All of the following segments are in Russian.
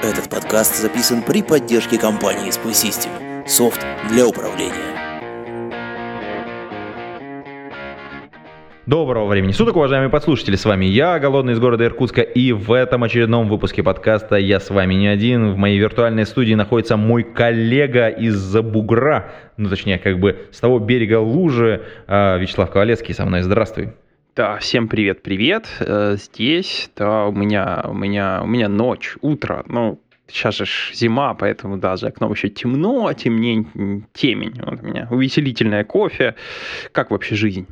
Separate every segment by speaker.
Speaker 1: Этот подкаст записан при поддержке компании Spy System. Софт для управления.
Speaker 2: Доброго времени суток, уважаемые подслушатели, с вами я, Голодный из города Иркутска, и в этом очередном выпуске подкаста я с вами не один. В моей виртуальной студии находится мой коллега из-за бугра, ну точнее, как бы с того берега лужи, э, Вячеслав Ковалецкий со мной. Здравствуй.
Speaker 3: Да, всем привет, привет. Э, Здесь, да, у меня, у меня, у меня ночь, утро. Ну, сейчас же зима, поэтому да, за окном еще темно, темнень, темень. Вот у меня увеселительное кофе. Как вообще жизнь?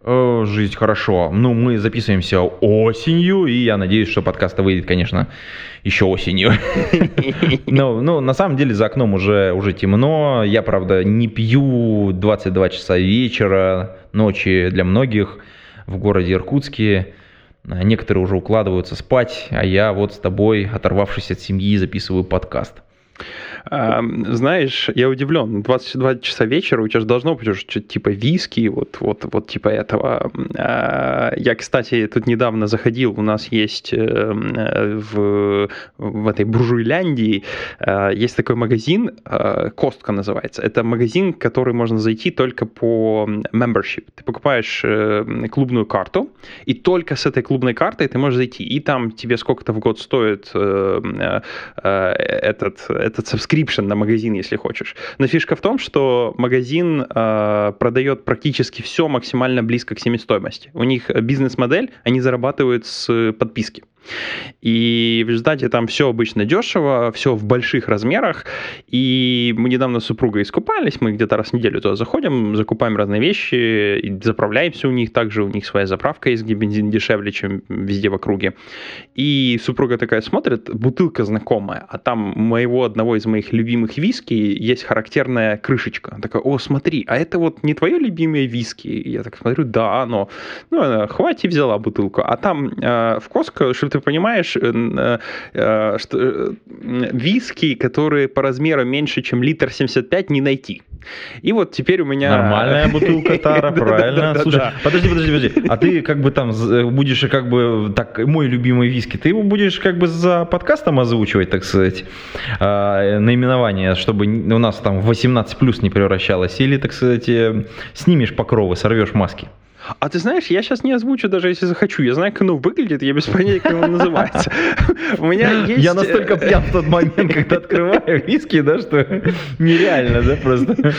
Speaker 2: Э, Жизнь хорошо. Ну, мы записываемся осенью, и я надеюсь, что подкаст выйдет, конечно, еще осенью. Ну, ну, на самом деле за окном уже, уже темно. Я, правда, не пью 22 часа вечера, ночи для многих в городе Иркутске. Некоторые уже укладываются спать, а я вот с тобой, оторвавшись от семьи, записываю подкаст.
Speaker 3: А, Знаешь, я удивлен. 22 часа вечера, у тебя же должно быть уже что-то типа виски, вот, вот, вот типа этого. А, Я, кстати, тут недавно заходил, у нас есть э, э, в, в этой буржуйляндии э, есть такой магазин, Костка называется. Это магазин, в который можно зайти только по membership. Ты покупаешь клубную карту, и только с этой клубной картой ты можешь зайти. И там тебе сколько-то в год стоит э, э, э, этот, этот subscription на магазин, если хочешь. Но фишка в том, что магазин э, продает практически все максимально близко к себестоимости. У них бизнес-модель, они зарабатывают с подписки. И в результате там все обычно дешево, все в больших размерах. И мы недавно с супругой искупались, мы где-то раз в неделю туда заходим, закупаем разные вещи, заправляемся у них. Также у них своя заправка есть, где бензин дешевле, чем везде в округе. И супруга такая смотрит, бутылка знакомая, а там моего одного из моих любимых виски есть характерная крышечка. Она такая, о, смотри, а это вот не твое любимое виски? И я так смотрю, да, оно. Ну, она, хватит, взяла бутылку. А там э, в Коско, чтобы ты понимаешь, э, э, что э, виски, которые по размеру меньше, чем литр 75, не найти. И вот теперь у меня...
Speaker 2: Нормальная бутылка Тара, правильно? Слушай, подожди, подожди, подожди. А ты как бы там будешь как бы так мой любимый виски, ты его будешь как бы за подкастом озвучивать, так сказать, а, наименование, чтобы у нас там в 18 плюс не превращалось, или, так сказать, снимешь покровы, сорвешь маски.
Speaker 3: А ты знаешь, я сейчас не озвучу, даже если захочу. Я знаю, как оно выглядит, я без понятия, как оно называется. У меня есть...
Speaker 2: Я настолько
Speaker 3: э,
Speaker 2: пьян в тот момент, когда открываю виски, да, что нереально, да, просто.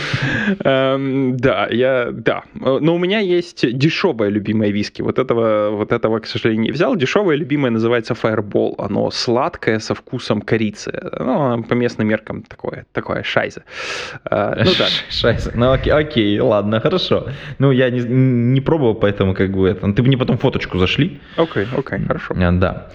Speaker 3: Эм, Да, я, да. Э, Но у меня есть дешевая любимая виски. Вот этого, вот этого, к сожалению, не взял. Дешевая любимая называется Fireball. Оно сладкое со вкусом корицы. Ну, по местным меркам такое, такое шайза. Э, Ну да.
Speaker 2: Шайса. Ну окей, окей, ладно, хорошо. Ну я не, не пробовал, поэтому как бы это. Ты бы мне потом фоточку зашли.
Speaker 3: Окей, окей, хорошо.
Speaker 2: А, Да.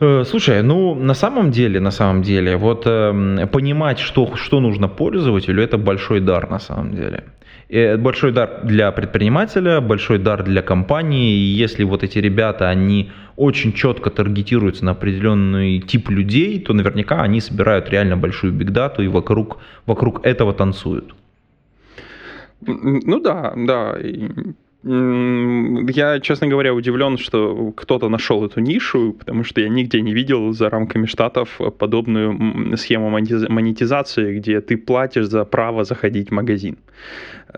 Speaker 2: Э, Слушай, ну на самом деле, на самом деле, вот эм, понимать, что, что нужно пользователю, это большой дар на самом деле. Э, Большой дар для предпринимателя, большой дар для компании. И если вот эти ребята, они очень четко таргетируются на определенный тип людей, то наверняка они собирают реально большую бигдату и вокруг, вокруг этого танцуют.
Speaker 3: Ну да, да. Я, честно говоря, удивлен, что кто-то нашел эту нишу, потому что я нигде не видел за рамками штатов подобную схему монетиз- монетизации, где ты платишь за право заходить в магазин.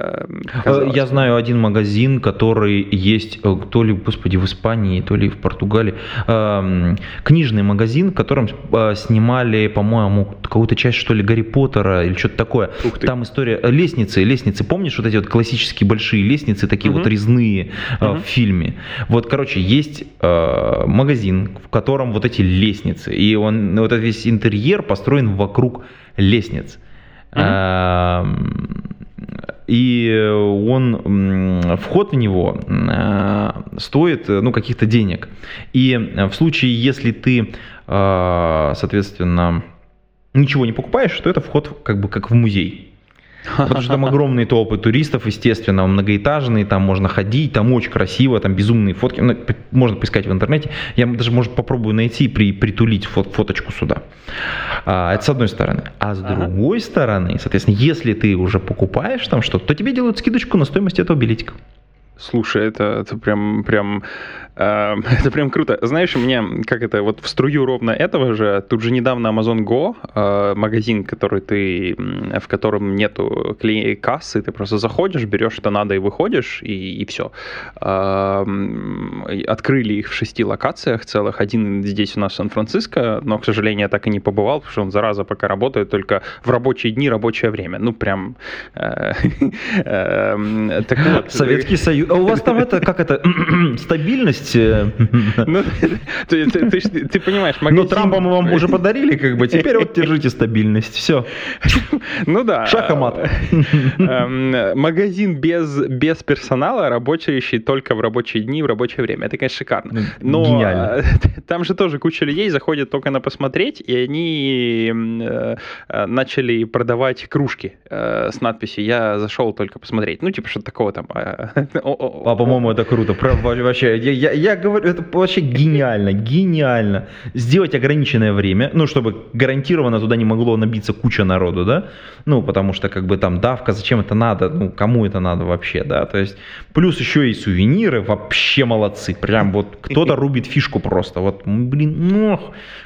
Speaker 3: Эм,
Speaker 2: Э,
Speaker 3: казалось
Speaker 2: Я знаю один магазин, который есть э, то ли, господи, в Испании, то ли в Португалии. Эм, Книжный магазин, в котором э, снимали, по-моему, какую-то часть, что ли, Гарри Поттера или что-то такое. Там история лестницы, лестницы. Помнишь вот эти вот классические большие лестницы, такие вот
Speaker 3: Мгм.
Speaker 2: резные
Speaker 3: Мгм.
Speaker 2: в фильме? Вот, короче, есть магазин, в котором вот эти лестницы. И он, вот этот весь интерьер построен вокруг лестниц.
Speaker 3: Мгм.
Speaker 2: И он, м, вход в него э, стоит, э, ну, каких-то денег. И э, в случае, если ты, э, соответственно, ничего не покупаешь, то это вход как бы как в музей. Потому что там огромные толпы туристов, естественно, многоэтажные, там можно ходить, там очень красиво, там безумные фотки. Ну, можно поискать в интернете. Я даже, может, попробую найти и при, притулить фот, фоточку сюда. А, это с одной стороны. А с ага. другой стороны, соответственно, если ты уже покупаешь там что-то, то тебе делают скидочку на стоимость этого билетика.
Speaker 3: Слушай, это, это прям, прям Эм, это прям круто. Знаешь, мне, как это, вот в струю ровно этого же, тут же недавно Amazon Go, э, магазин, который ты, в котором нету клей кассы, ты просто заходишь, берешь, что надо, и выходишь, и, и все. Эм, открыли их в шести локациях целых. Один здесь у нас в Сан-Франциско, но, к сожалению, я так и не побывал, потому что он, зараза, пока работает только в рабочие дни, рабочее время. Ну, прям... Э,
Speaker 2: вот. Советский Союз. А у вас там это, как это, стабильность. Э, ну,
Speaker 3: ты, понимаешь,
Speaker 2: магазин... Но Трампа мы вам уже подарили, как бы, теперь вот держите стабильность, все.
Speaker 3: Ну да.
Speaker 2: Шахмат.
Speaker 3: Эм, магазин без, без персонала, работающий только в рабочие дни, в рабочее время. Это, конечно, шикарно. Ну, Но Гениально. Э, там же тоже куча людей заходят только на посмотреть, и они э, начали продавать кружки с надписью «Я зашел только посмотреть». Ну, типа, что такого там.
Speaker 2: А, по-моему, это круто. Вообще, я, я говорю, это вообще гениально, гениально. Сделать ограниченное время, ну, чтобы гарантированно туда не могло набиться куча народу, да, ну, потому что, как бы, там, давка, зачем это надо, ну, кому это надо вообще, да, то есть, плюс еще и сувениры, вообще молодцы, прям вот кто-то рубит фишку просто, вот, блин, ну,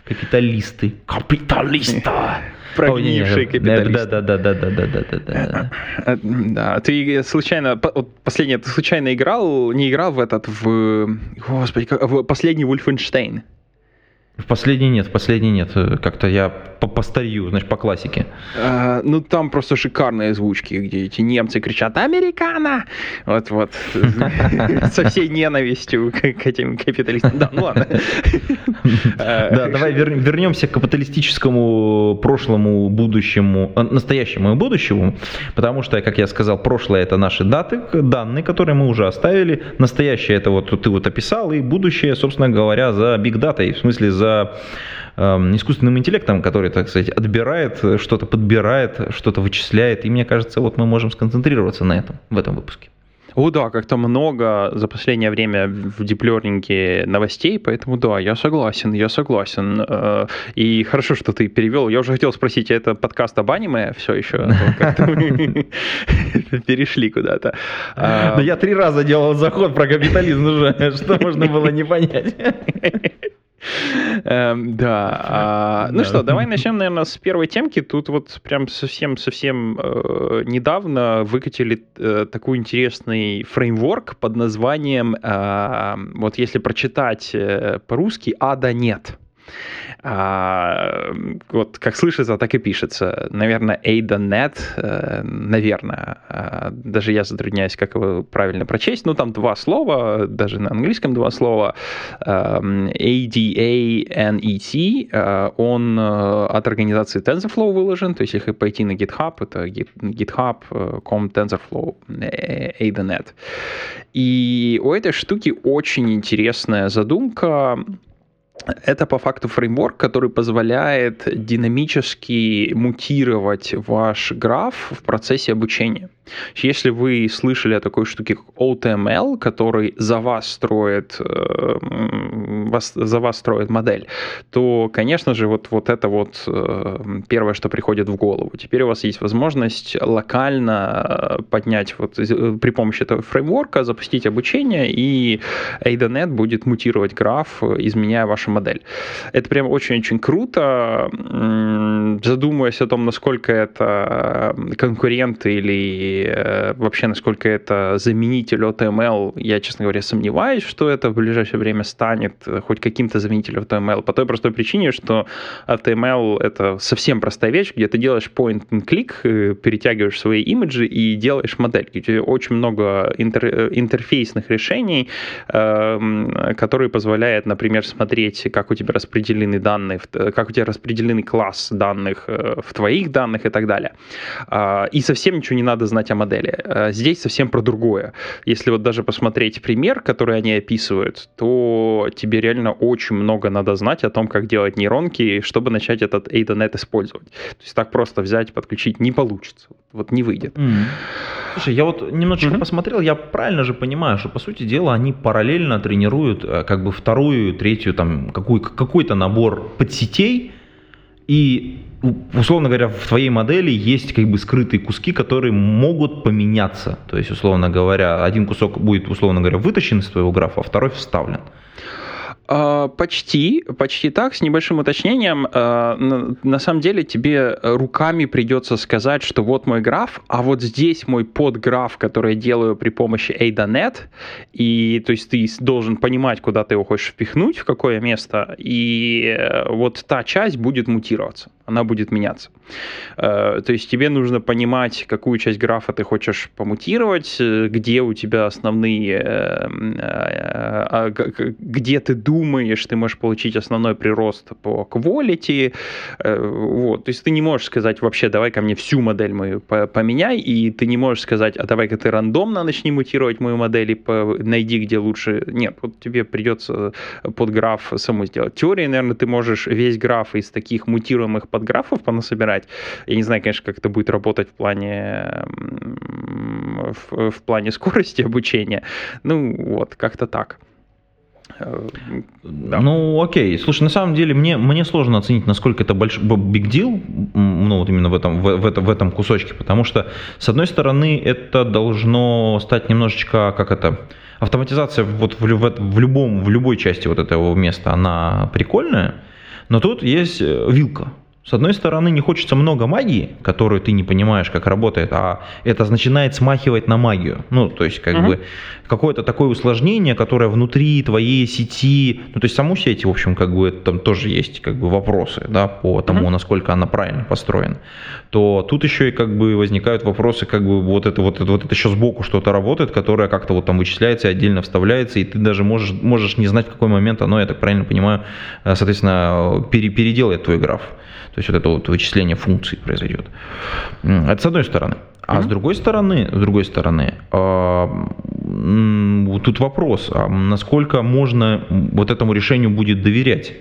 Speaker 2: капиталисты, капиталиста.
Speaker 3: прогнивший капиталист.
Speaker 2: Да, да, да, да, да, да, да,
Speaker 3: да. Да, ты случайно, последнее, ты случайно играл, не играл в этот, в, господи, в последний Wolfenstein?
Speaker 2: В последний нет, в последний нет. Как-то я по постарью, значит, по классике.
Speaker 3: А, ну, там просто шикарные озвучки, где эти немцы кричат «Американо!» Вот-вот. Со всей ненавистью к этим капиталистам. Да, ну ладно.
Speaker 2: Да, давай вернемся к капиталистическому прошлому, будущему, настоящему и будущему, потому что, как я сказал, прошлое это наши даты, данные, которые мы уже оставили, настоящее это вот ты вот описал, и будущее, собственно говоря, за биг датой, в смысле за за эм, искусственным интеллектом, который, так сказать, отбирает, что-то подбирает, что-то вычисляет. И мне кажется, вот мы можем сконцентрироваться на этом в этом выпуске.
Speaker 3: О, да, как-то много за последнее время в диплернинге новостей, поэтому да, я согласен, я согласен. Э, и хорошо, что ты перевел. Я уже хотел спросить, это подкаст об аниме все еще? Перешли куда-то.
Speaker 2: Но я три раза делал заход про капитализм уже, что можно было не понять.
Speaker 3: Эм, да. А, ну что, давай начнем, наверное, с первой темки. Тут вот прям совсем-совсем э, недавно выкатили э, такой интересный фреймворк под названием, э, вот если прочитать по-русски, «Ада нет». А, вот как слышится, так и пишется. Наверное, AdaNet, э, наверное. А, даже я затрудняюсь, как его правильно прочесть. Ну, там два слова, даже на английском два слова. ADANET, э, он э, от организации TensorFlow выложен, то есть если пойти на GitHub, это github.com TensorFlow AdaNet. И у этой штуки очень интересная задумка, это по факту фреймворк, который позволяет динамически мутировать ваш граф в процессе обучения. Если вы слышали о такой штуке, как OTML, который за вас строит, э, вас, за вас строит модель, то, конечно же, вот, вот это вот э, первое, что приходит в голову. Теперь у вас есть возможность локально поднять вот при помощи этого фреймворка, запустить обучение, и AdaNet будет мутировать граф, изменяя вашу модель. Это прям очень-очень круто, задумываясь о том, насколько это конкуренты или Э, вообще насколько это заменитель OTML, я, честно говоря, сомневаюсь, что это в ближайшее время станет э, хоть каким-то заменителем OTML, по той простой причине, что HTML — это совсем простая вещь, где ты делаешь point and click, э, перетягиваешь свои имиджи и делаешь модель. Где очень много интер, интерфейсных решений, э, которые позволяют, например, смотреть, как у тебя распределены данные, как у тебя распределены класс данных в твоих данных и так далее. А, и совсем ничего не надо знать о модели. А, здесь совсем про другое. Если вот даже посмотреть пример, который они описывают, то тебе реально очень много надо знать о том, как делать нейронки, чтобы начать этот AdaNet использовать. То есть так просто взять, подключить не получится. Вот не выйдет.
Speaker 2: Mm. Слушай, я вот немножечко mm-hmm. посмотрел, я правильно же понимаю, что по сути дела они параллельно тренируют э, как бы вторую, третью, там, какой, какой-то набор подсетей, и условно говоря, в твоей модели есть как бы скрытые куски, которые могут поменяться. То есть, условно говоря, один кусок будет, условно говоря, вытащен из твоего графа, а второй вставлен.
Speaker 3: А, почти, почти так, с небольшим уточнением. А, на самом деле тебе руками придется сказать, что вот мой граф, а вот здесь мой подграф, который я делаю при помощи AdaNet, и то есть ты должен понимать, куда ты его хочешь впихнуть, в какое место, и э, вот та часть будет мутироваться она будет меняться. Э, то есть тебе нужно понимать, какую часть графа ты хочешь помутировать, э, где у тебя основные, а, где ты думаешь, ты можешь получить основной прирост по quality. Вот. То есть ты не можешь сказать вообще, давай ко мне всю модель мою поменяй, и ты не можешь сказать, а давай-ка ты рандомно начни мутировать мою модель и найди, где лучше. Нет, вот тебе придется под граф саму сделать. Теории, наверное, ты можешь весь граф из таких мутируемых подграфов понасобирать. Я не знаю, конечно, как это будет работать в плане, в, в плане скорости обучения. Ну, вот, как-то так.
Speaker 2: Да. Ну, окей. Слушай, на самом деле мне, мне сложно оценить, насколько это большой big deal, ну, вот именно в этом, в, в, этом, в этом кусочке, потому что, с одной стороны, это должно стать немножечко, как это, автоматизация вот в, в, в, любом, в любой части вот этого места, она прикольная, но тут есть э, вилка. С одной стороны, не хочется много магии, которую ты не понимаешь, как работает, а это начинает смахивать на магию. Ну, то есть, как uh-huh. бы, какое-то такое усложнение, которое внутри твоей сети, ну, то есть, саму сеть, в общем, как бы, там тоже есть, как бы, вопросы, да, по тому, uh-huh. насколько она правильно построена. То тут еще и, как бы, возникают вопросы, как бы, вот это, вот это, вот это еще сбоку что-то работает, которое как-то вот там вычисляется и отдельно вставляется, и ты даже можешь, можешь не знать, в какой момент оно, я так правильно понимаю, э, соответственно, пере, переделает твой граф. То есть вот это вот вычисление функций произойдет. Это с одной стороны. А mm-hmm. с другой стороны, с другой стороны, э, тут вопрос, а насколько можно вот этому решению будет доверять?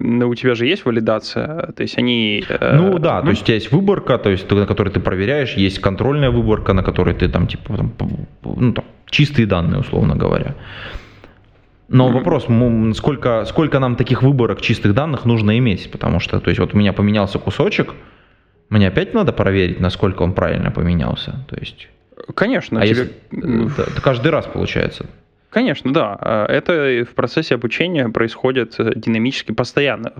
Speaker 3: Но у тебя же есть валидация, то есть они...
Speaker 2: Э, ну да, mm-hmm. то есть у тебя есть выборка, то есть на которой ты проверяешь, есть контрольная выборка, на которой ты там типа там, ну, там, чистые данные, условно говоря. Но mm-hmm. вопрос, сколько, сколько нам таких выборок чистых данных нужно иметь, потому что, то есть вот у меня поменялся кусочек, мне опять надо проверить, насколько он правильно поменялся, то есть...
Speaker 3: Конечно.
Speaker 2: А тебе... если... это каждый раз получается?
Speaker 3: Конечно, да. А, это в процессе обучения происходит э, динамически постоянно.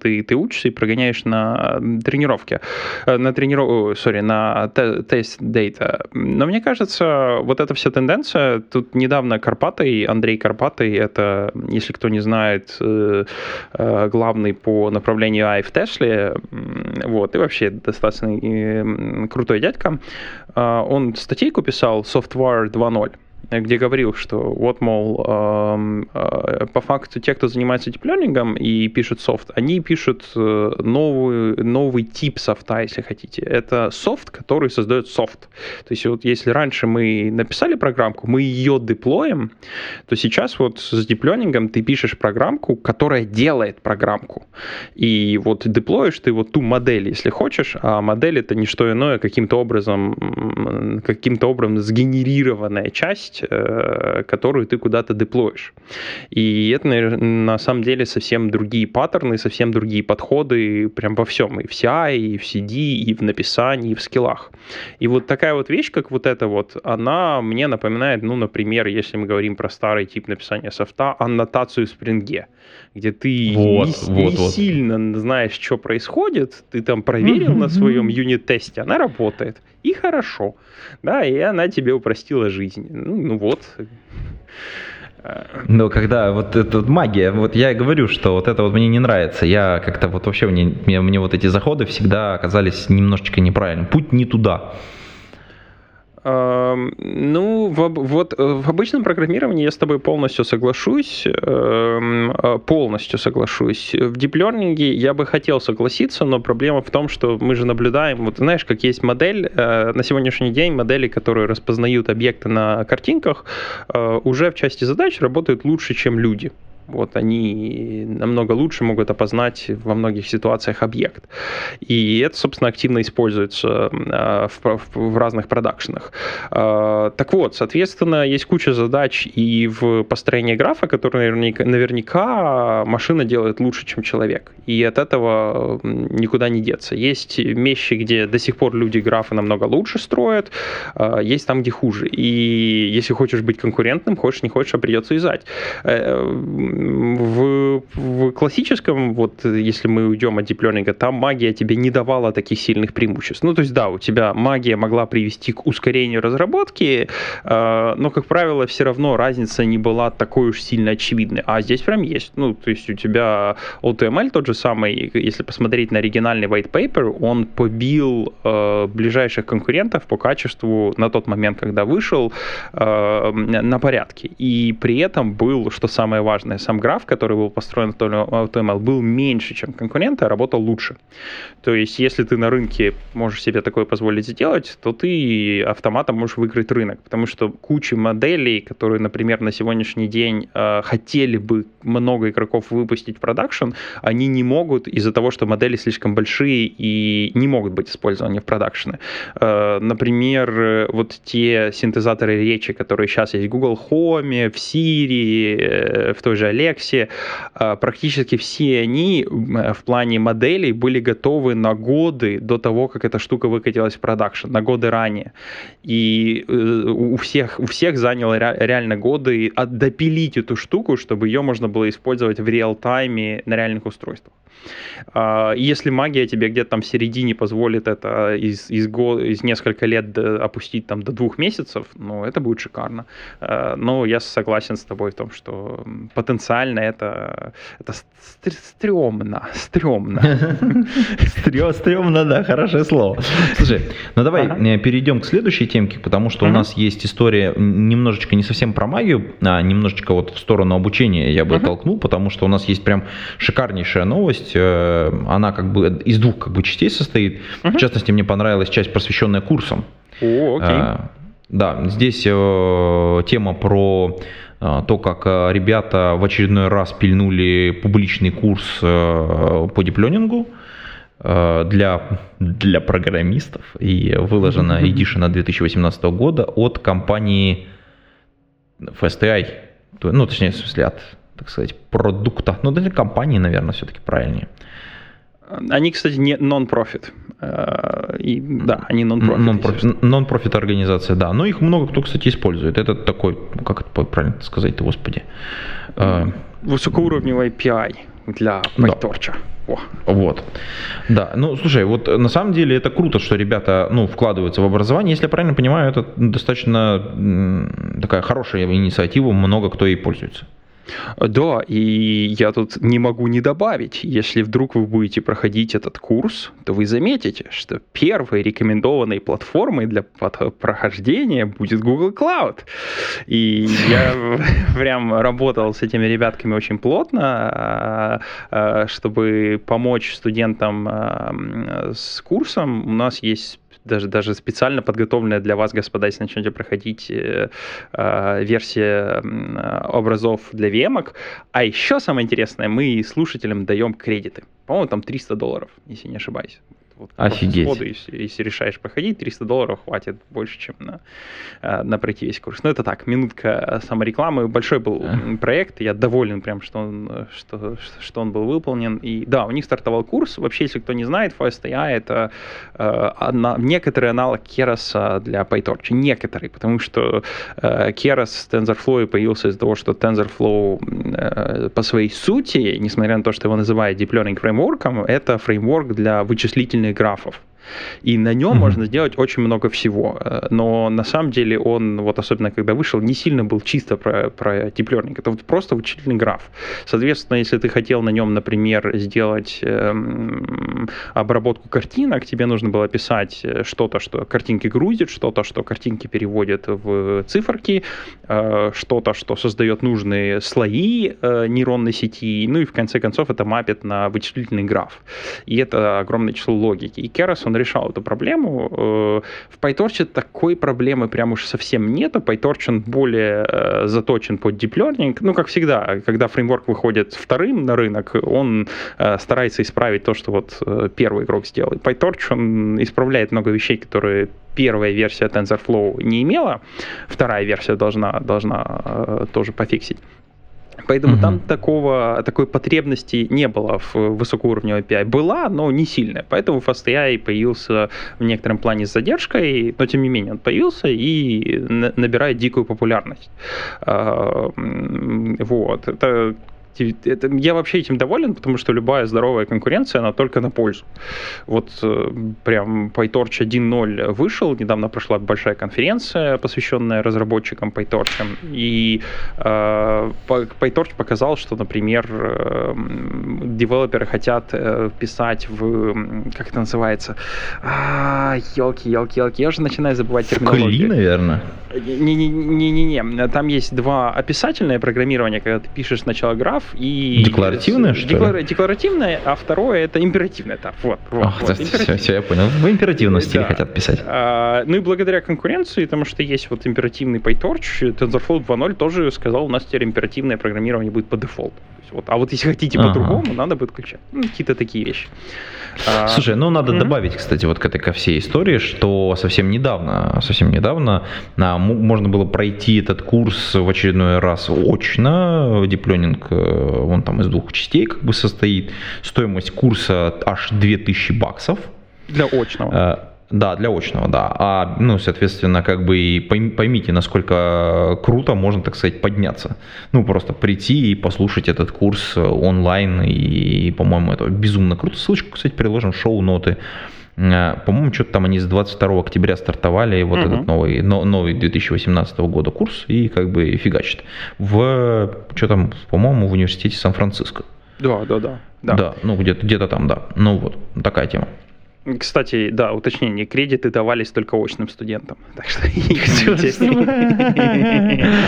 Speaker 3: Ты, ты учишься и прогоняешь на тренировке, э, на трениров... сори, на тест дейта. Но мне кажется, вот эта вся тенденция, тут недавно Карпатый, Андрей Карпатый, это, если кто не знает, э, главный по направлению AI в Тесле, вот, и вообще достаточно крутой дядька, а, он статейку писал Software 2.0 где говорил, что вот, мол, э, по факту те, кто занимается дипленингом и пишут софт, они пишут э, новый, новый тип софта, если хотите. Это софт, который создает софт. То есть вот если раньше мы написали программку, мы ее деплоим, то сейчас вот с дипленингом ты пишешь программку, которая делает программку. И вот деплоишь ты вот ту модель, если хочешь, а модель это не что иное, каким-то образом, каким-то образом сгенерированная часть есть, э, которую ты куда-то деплоишь. И это, на самом деле, совсем другие паттерны, совсем другие подходы прям во всем. И в CI, и в CD, и в написании, и в скиллах. И вот такая вот вещь, как вот эта вот, она мне напоминает, ну, например, если мы говорим про старый тип написания софта, аннотацию в спринге где ты вот, не, вот, не вот. сильно знаешь, что происходит, ты там проверил на своем юнит-тесте, она работает, и хорошо, да, и она тебе упростила жизнь. Ну, ну вот.
Speaker 2: Но когда вот эта магия, вот я говорю, что вот это вот мне не нравится. Я как-то вот вообще мне, мне, мне вот эти заходы всегда оказались немножечко неправильным. Путь не туда.
Speaker 3: Ну, вот э, в обычном программировании я с тобой полностью соглашусь. Эм, э, полностью соглашусь. В диплернинге я бы хотел согласиться, но проблема в том, что мы же наблюдаем, вот знаешь, как есть модель, э, на сегодняшний день модели, которые распознают объекты на картинках, уже в части задач работают лучше, чем люди вот они намного лучше могут опознать во многих ситуациях объект. И это, собственно, активно используется а, в, в, разных продакшенах. А, так вот, соответственно, есть куча задач и в построении графа, которые наверняка, наверняка машина делает лучше, чем человек. И от этого никуда не деться. Есть вещи, где до сих пор люди графы намного лучше строят, а, есть там, где хуже. И если хочешь быть конкурентным, хочешь, не хочешь, а придется юзать э, в, в классическом, вот если мы уйдем от диплернинга, там магия тебе не давала таких сильных преимуществ. Ну, то есть, да, у тебя магия могла привести к ускорению разработки, э, но, как правило, все равно разница не была такой уж сильно очевидной. А здесь прям есть. Ну, то есть у тебя OTML тот же самый, если посмотреть на оригинальный white paper, он побил э, ближайших конкурентов по качеству на тот момент, когда вышел, э, на порядке. И при этом был, что самое важное, сам граф, который был построен в AutoML, был меньше, чем конкуренты, а работал лучше. То есть, если ты на рынке можешь себе такое позволить сделать, то ты автоматом можешь выиграть рынок, потому что куча моделей, которые, например, на сегодняшний день э, хотели бы много игроков выпустить в продакшн, они не могут из-за того, что модели слишком большие и не могут быть использованы в продакшене. Э, например, вот те синтезаторы речи, которые сейчас есть в Google Home, в Siri, э, в той же Э, практически все они в плане моделей были готовы на годы до того, как эта штука выкатилась в продакшн, на годы ранее. И у всех, у всех заняло реально годы допилить эту штуку, чтобы ее можно было использовать в реал-тайме на реальных устройствах. А, если магия тебе где-то там в середине позволит это из, из, год, из несколько лет опустить там до двух месяцев, ну, это будет шикарно. Но я согласен с тобой в том, что потенциально это, это стрёмно, стрёмно.
Speaker 2: Стрёмно, да, хорошее слово. Слушай, ну давай э, перейдем к следующей темке, потому что у нас есть история немножечко не совсем про магию, а немножечко вот в сторону обучения я бы толкнул, потому что у нас есть прям шикарнейшая новость, Э, она как бы из двух как бы частей состоит. В частности, мне понравилась часть, посвященная курсам.
Speaker 3: О, окей. А,
Speaker 2: да, здесь э, тема про то, как ребята в очередной раз пильнули публичный курс э, по дипленингу э, для, для программистов и выложена эдишена 2018 года от компании fast.ai, ну, точнее, в смысле, от так сказать, продукта. Ну, для компании, наверное, все-таки правильнее.
Speaker 3: Они, кстати, не non-profit. Э, и, да, они
Speaker 2: non-profit. Non-profit организация, да. Но их много кто, кстати, использует. Это такой, как это правильно сказать-то, господи.
Speaker 3: Э, Высокоуровневый API для PyTorch.
Speaker 2: Да. О. Вот. Да, ну слушай, вот на самом деле это круто, что ребята ну, вкладываются в образование. Если я правильно понимаю, это достаточно такая хорошая инициатива, много кто ей пользуется.
Speaker 3: Да, и я тут не могу не добавить, если вдруг вы будете проходить этот курс, то вы заметите, что первой рекомендованной платформой для прохождения будет Google Cloud. И я прям работал с этими ребятками очень плотно, а, а, чтобы помочь студентам а, с курсом. У нас есть даже, даже специально подготовленная для вас, господа, если начнете проходить э, э, версия образов для вемок. А еще самое интересное, мы слушателям даем кредиты. По-моему, там 300 долларов, если не ошибаюсь.
Speaker 2: Вот Офигеть.
Speaker 3: Сходу, если, если решаешь проходить, 300 долларов хватит больше, чем на, э, на пройти весь курс. Ну, это так, минутка саморекламы. Большой был а. проект, я доволен прям, что он, что, что он был выполнен. И да, у них стартовал курс. Вообще, если кто не знает, FastAI это э, одна, некоторый аналог Keras для PyTorch. Некоторый, потому что э, Keras TensorFlow появился из-за того, что TensorFlow э, по своей сути, несмотря на то, что его называют Deep Learning фреймворком, это фреймворк для вычислительных графов. И на нем mm-hmm. можно сделать очень много всего. Но на самом деле он, вот особенно когда вышел, не сильно был чисто про, про deep learning. Это вот просто вычислительный граф. Соответственно, если ты хотел на нем, например, сделать эм, обработку картинок, тебе нужно было писать что-то, что картинки грузит, что-то, что картинки переводит в циферки, э, что-то, что создает нужные слои э, нейронной сети, ну и в конце концов это мапит на вычислительный граф. И это огромное число логики. И Керас, он решал эту проблему. Э, в PyTorch такой проблемы прям уж совсем нету. PyTorch он более заточен под deep learning. Ну, как всегда, когда фреймворк выходит вторым на рынок, он старается исправить то, что вот первый игрок сделал. PyTorch, он исправляет много вещей, которые первая версия TensorFlow не имела, вторая версия должна, должна э, тоже пофиксить. Поэтому угу. там такого, такой потребности не было в высокоуровневой API. Была, но не сильная. Поэтому FastAI появился в некотором плане с задержкой, но тем не менее он появился и набирает дикую популярность. А, вот. Это это, я вообще этим доволен, потому что любая здоровая конкуренция, она только на пользу. Вот э, прям PyTorch 1.0 вышел, недавно прошла большая конференция, посвященная разработчикам PyTorch, и э, PyTorch показал, что, например, э, девелоперы хотят э, писать в, как это называется, а, елки, елки, елки, я уже начинаю забывать терминологию.
Speaker 2: Кли, наверное.
Speaker 3: Не-не-не, там есть два описательное программирование, когда ты пишешь сначала граф, и...
Speaker 2: Декларативное, что
Speaker 3: Деклар... ли? Декларативное, а второе это императивное. Так, вот, вот,
Speaker 2: Ах, вот, все, все, я понял. В императивном стиле да. хотят писать.
Speaker 3: А, ну и благодаря конкуренции, потому что есть вот императивный PyTorch, TensorFlow 2.0 тоже сказал, у нас теперь императивное программирование будет по дефолту. Вот. А вот если хотите ага. по-другому, надо будет включать. Ну, какие-то такие вещи.
Speaker 2: А, Слушай, ну надо mm-hmm. добавить, кстати, вот к этой ко всей истории, что совсем недавно, совсем недавно а, можно было пройти этот курс в очередной раз очно. Диплёнинг, э, он там из двух частей как бы состоит. Стоимость курса аж 2000 баксов.
Speaker 3: Для очного.
Speaker 2: Да, для очного, да. А, ну, соответственно, как бы и поймите, насколько круто можно, так сказать, подняться. Ну, просто прийти и послушать этот курс онлайн, и, по-моему, это безумно круто. Ссылочку, кстати, приложим в шоу-ноты. Э, по-моему, что-то там они с 22 октября стартовали вот uh-huh. этот новый, но, новый 2018 года курс и как бы фигачит. В, что там, по-моему, в университете Сан-Франциско.
Speaker 3: Да, да, да. Да,
Speaker 2: да ну где-то, где-то там, да. Ну вот, такая тема.
Speaker 3: Кстати, да, уточнение, кредиты давались только очным студентам. Так что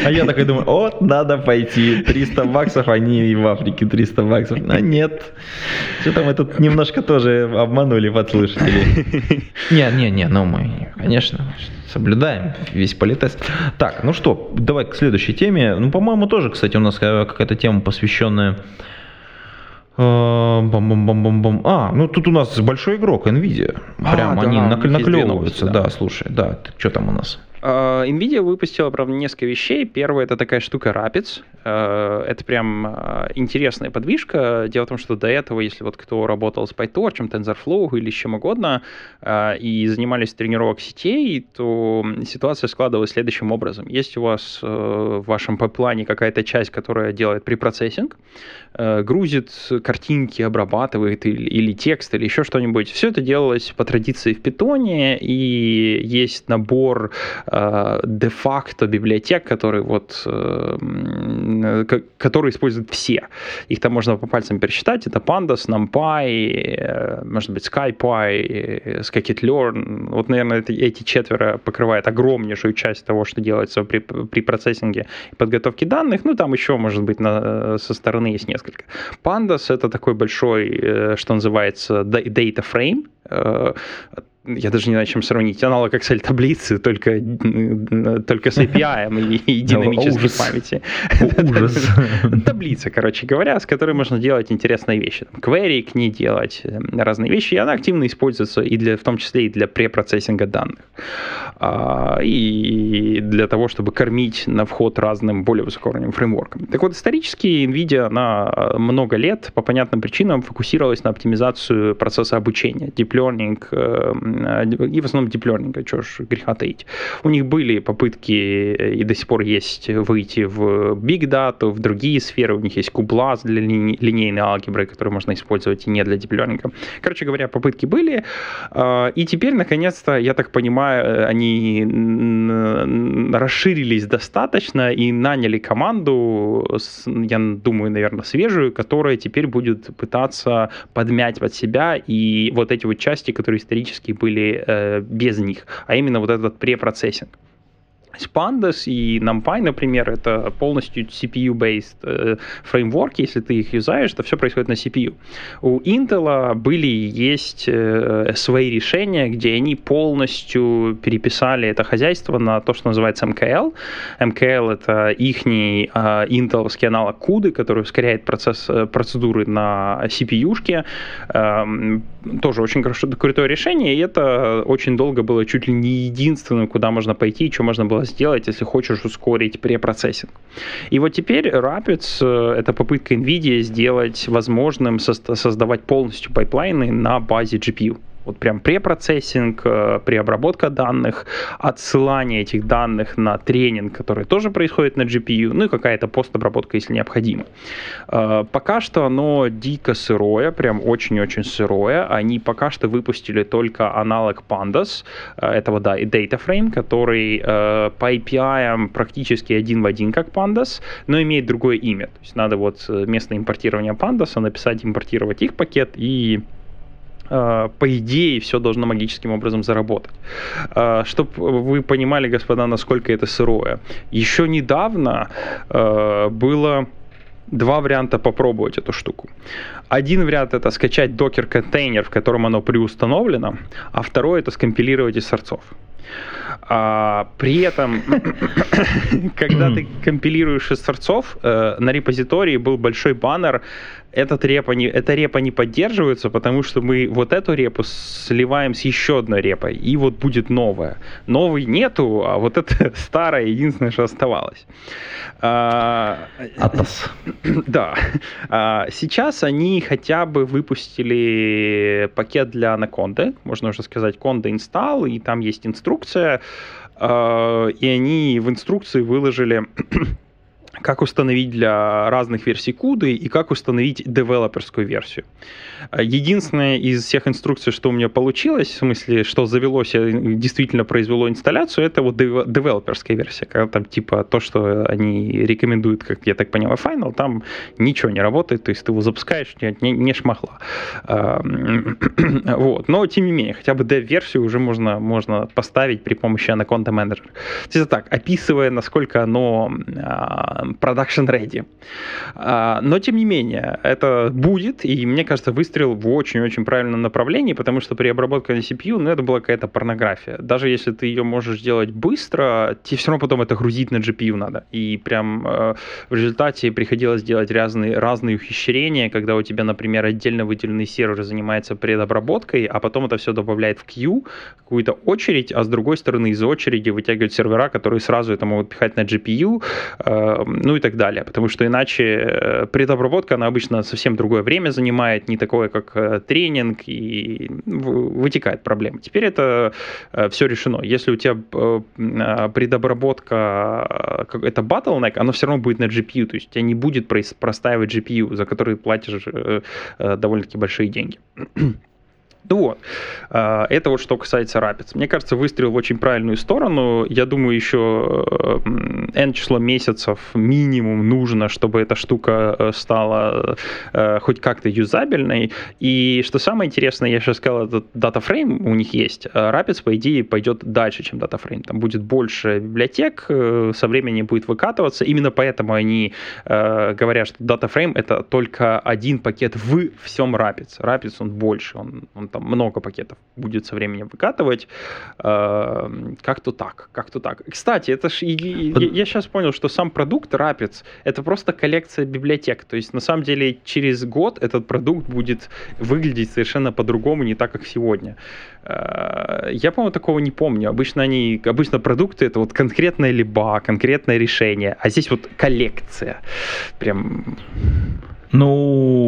Speaker 2: А я такой думаю, вот, надо пойти, 300 баксов, они и в Африке 300 баксов. А нет, что там мы тут немножко тоже обманули подслушателей. Не, не, не, ну мы, конечно, соблюдаем весь политез. Так, ну что, давай к следующей теме. Ну, по-моему, тоже, кстати, у нас какая-то тема, посвященная Бам-бам-бам-бам-бам. А, ну тут у нас большой игрок, Nvidia. Прям а, они да, наклевываются. Да. да, слушай, да, что там у нас?
Speaker 3: А, Nvidia выпустила, правда, несколько вещей. Первое это такая штука Rapids. А, это прям а, интересная подвижка. Дело в том, что до этого, если вот кто работал с PyTorch, TensorFlow или чем угодно, и занимались тренировок сетей, то ситуация складывалась следующим образом. Есть у вас в вашем пайплайне какая-то часть, которая делает препроцессинг, грузит картинки, обрабатывает или, или текст, или еще что-нибудь. Все это делалось по традиции в питоне, и есть набор Э, де-факто библиотек, которые вот, э, которые используют все. Их там можно по пальцам пересчитать. Это Pandas, NumPy, э, может быть, SkyPy, Scikit-learn. Вот, наверное, эти четверо покрывают огромнейшую часть того, что делается при, при процессинге и подготовке данных. Ну, там еще, может быть, на, со стороны есть несколько. Pandas — это такой большой, что называется, data frame, я даже не знаю, чем сравнить, аналог Excel-таблицы, только, только с API и динамической памяти.
Speaker 2: Ужас.
Speaker 3: Таблица, короче говоря, с которой можно делать интересные вещи. Query к ней делать, э, разные вещи, и она активно используется и для, в том числе и для препроцессинга данных. А, и для того, чтобы кормить на вход разным более высокоуровневым фреймворкам. Так вот, исторически NVIDIA на много лет по понятным причинам фокусировалась на оптимизацию процесса обучения, deep learning, э, и в основном Learning, что ж греха таить. У них были попытки, и до сих пор есть, выйти в Big Data, в другие сферы, у них есть Kublas для ли, линейной алгебры, которые можно использовать и не для Learning. Короче говоря, попытки были, и теперь, наконец-то, я так понимаю, они расширились достаточно и наняли команду, я думаю, наверное, свежую, которая теперь будет пытаться подмять под себя и вот эти вот части, которые исторически были э, без них, а именно вот этот препроцессинг. Pandas и NumPy, например, это полностью CPU-based э, фреймворки, если ты их юзаешь, то все происходит на CPU. У Intel были и есть э, свои решения, где они полностью переписали это хозяйство на то, что называется MKL. MKL — это их э, интеловский аналог CUDA, который ускоряет процесс, э, процедуры на CPU-шке. Тоже очень хорошо, крутое решение, и это очень долго было чуть ли не единственным, куда можно пойти, что можно было сделать, если хочешь ускорить препроцессинг. И вот теперь Rapids э, — это попытка NVIDIA сделать возможным создавать полностью пайплайны на базе GPU вот прям препроцессинг, э, преобработка данных, отсылание этих данных на тренинг, который тоже происходит на GPU, ну и какая-то постобработка, если необходимо. Э, пока что оно дико сырое, прям очень-очень сырое. Они пока что выпустили только аналог Pandas, э, этого да, Data Frame, который по API практически один в один как Pandas, но имеет другое имя. То есть надо вот вместо импортирования Pandas написать, импортировать их пакет и по идее, все должно магическим образом заработать. Э, Чтобы вы понимали, господа, насколько это сырое. Еще недавно э, было два варианта попробовать эту штуку. Один вариант это скачать докер-контейнер, в котором оно приустановлено, а второй это скомпилировать из сорцов. А, при этом, когда ты компилируешь из сорцов, э, на репозитории был большой баннер этот репа не, эта репа не поддерживается, потому что мы вот эту репу сливаем с еще одной репой, и вот будет новая. Новой нету, а вот это старая, единственное, что оставалось.
Speaker 2: А, Атос.
Speaker 3: Да. А, сейчас они хотя бы выпустили пакет для Anaconda, можно уже сказать, Conda install, и там есть инструкция, а, и они в инструкции выложили как установить для разных версий куды и как установить девелоперскую версию. Единственное из всех инструкций, что у меня получилось, в смысле, что завелось, действительно произвело инсталляцию, это вот девелоперская версия, когда там типа то, что они рекомендуют, как я так понимаю, Final, там ничего не работает, то есть ты его запускаешь, не, не шмахла. Вот. Но тем не менее, хотя бы dev-версию уже можно, можно поставить при помощи Anaconda Manager. Это так, описывая, насколько оно а, production ready. А, но, тем не менее, это будет, и мне кажется, выстрел в очень-очень правильном направлении, потому что при обработке на CPU, ну, это была какая-то порнография. Даже если ты ее можешь делать быстро, тебе все равно потом это грузить на GPU надо. И прям э, в результате приходилось делать разные, разные ухищрения, когда у тебя, например, отдельно выделенный сервер занимается предобработкой, а потом это все добавляет в queue, какую-то очередь, а с другой стороны из очереди вытягивают сервера, которые сразу это могут пихать на GPU, э, ну и так далее. Потому что иначе э, предобработка, она обычно совсем другое время занимает, не такое, как э, тренинг, и вытекает проблема. Теперь это э, все решено. Если у тебя предобработка, это bottleneck, оно все равно будет на GPU, то есть у тебя не будет простаивать GPU, за который платишь довольно-таки большие деньги. Ну вот, а, это вот что касается Rapids. Мне кажется, выстрел в очень правильную сторону. Я думаю, еще э, N число месяцев минимум нужно, чтобы эта штука э, стала э, хоть как-то юзабельной. И что самое интересное, я сейчас сказал, этот DataFrame у них есть. Rapids, по идее, пойдет дальше, чем DataFrame. Там будет больше библиотек, со временем будет выкатываться. Именно поэтому они говорят, что DataFrame это только один пакет в всем Rapids. Rapids, он больше, он, он там много пакетов будет со временем выкатывать. Э, как-то так, как-то так. Кстати, это ж, я, я сейчас понял, что сам продукт Rapids это просто коллекция библиотек. То есть на самом деле через год этот продукт будет выглядеть совершенно по-другому, не так, как сегодня. Э, я, по-моему, такого не помню. Обычно они, обычно продукты это вот конкретная либо, конкретное решение, а здесь вот коллекция. Прям
Speaker 2: ну,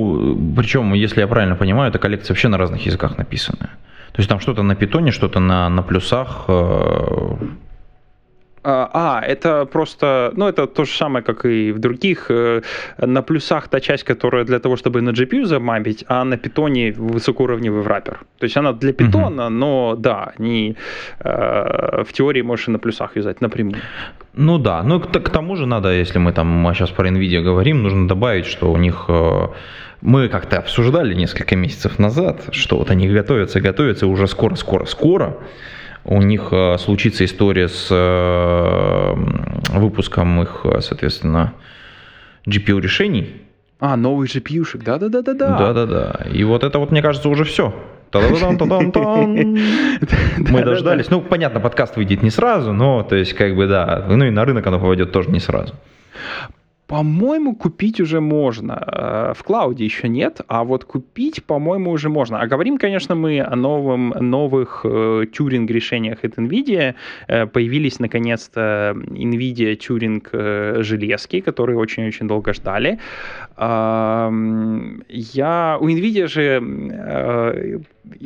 Speaker 2: причем, если я правильно понимаю, эта коллекция вообще на разных языках написана. То есть там что-то на питоне, что-то на, на плюсах. Э,
Speaker 3: а, а, это просто, ну, это то же самое, как и в других. Э, на плюсах та часть, которая для того, чтобы на GPU замапить, а на питоне высокоуровневый враппер. То есть она для питона, угу. но да, не, э, в теории можешь и на плюсах юзать напрямую.
Speaker 2: Ну да, ну к, к тому же надо, если мы там сейчас про NVIDIA говорим, нужно добавить, что у них... Мы как-то обсуждали несколько месяцев назад, что вот они готовятся, готовятся уже скоро, скоро, скоро у них э, случится история с э, выпуском их, э, соответственно, GPU решений.
Speaker 3: А, новый GPU-шек, да-да-да-да.
Speaker 2: Да-да-да. И вот это вот, мне кажется, уже все. Мы дождались. Ну, понятно, подкаст выйдет не сразу, но, то есть, как бы, да. Ну и на рынок оно попадет тоже не сразу.
Speaker 3: По-моему, купить уже можно. Э, в клауде еще нет, а вот купить, по-моему, уже можно. А говорим, конечно, мы о новом, новых э, тюринг-решениях от NVIDIA. Э, появились, наконец-то, NVIDIA тюринг э, железки, которые очень-очень долго ждали. Э, я... У NVIDIA же э,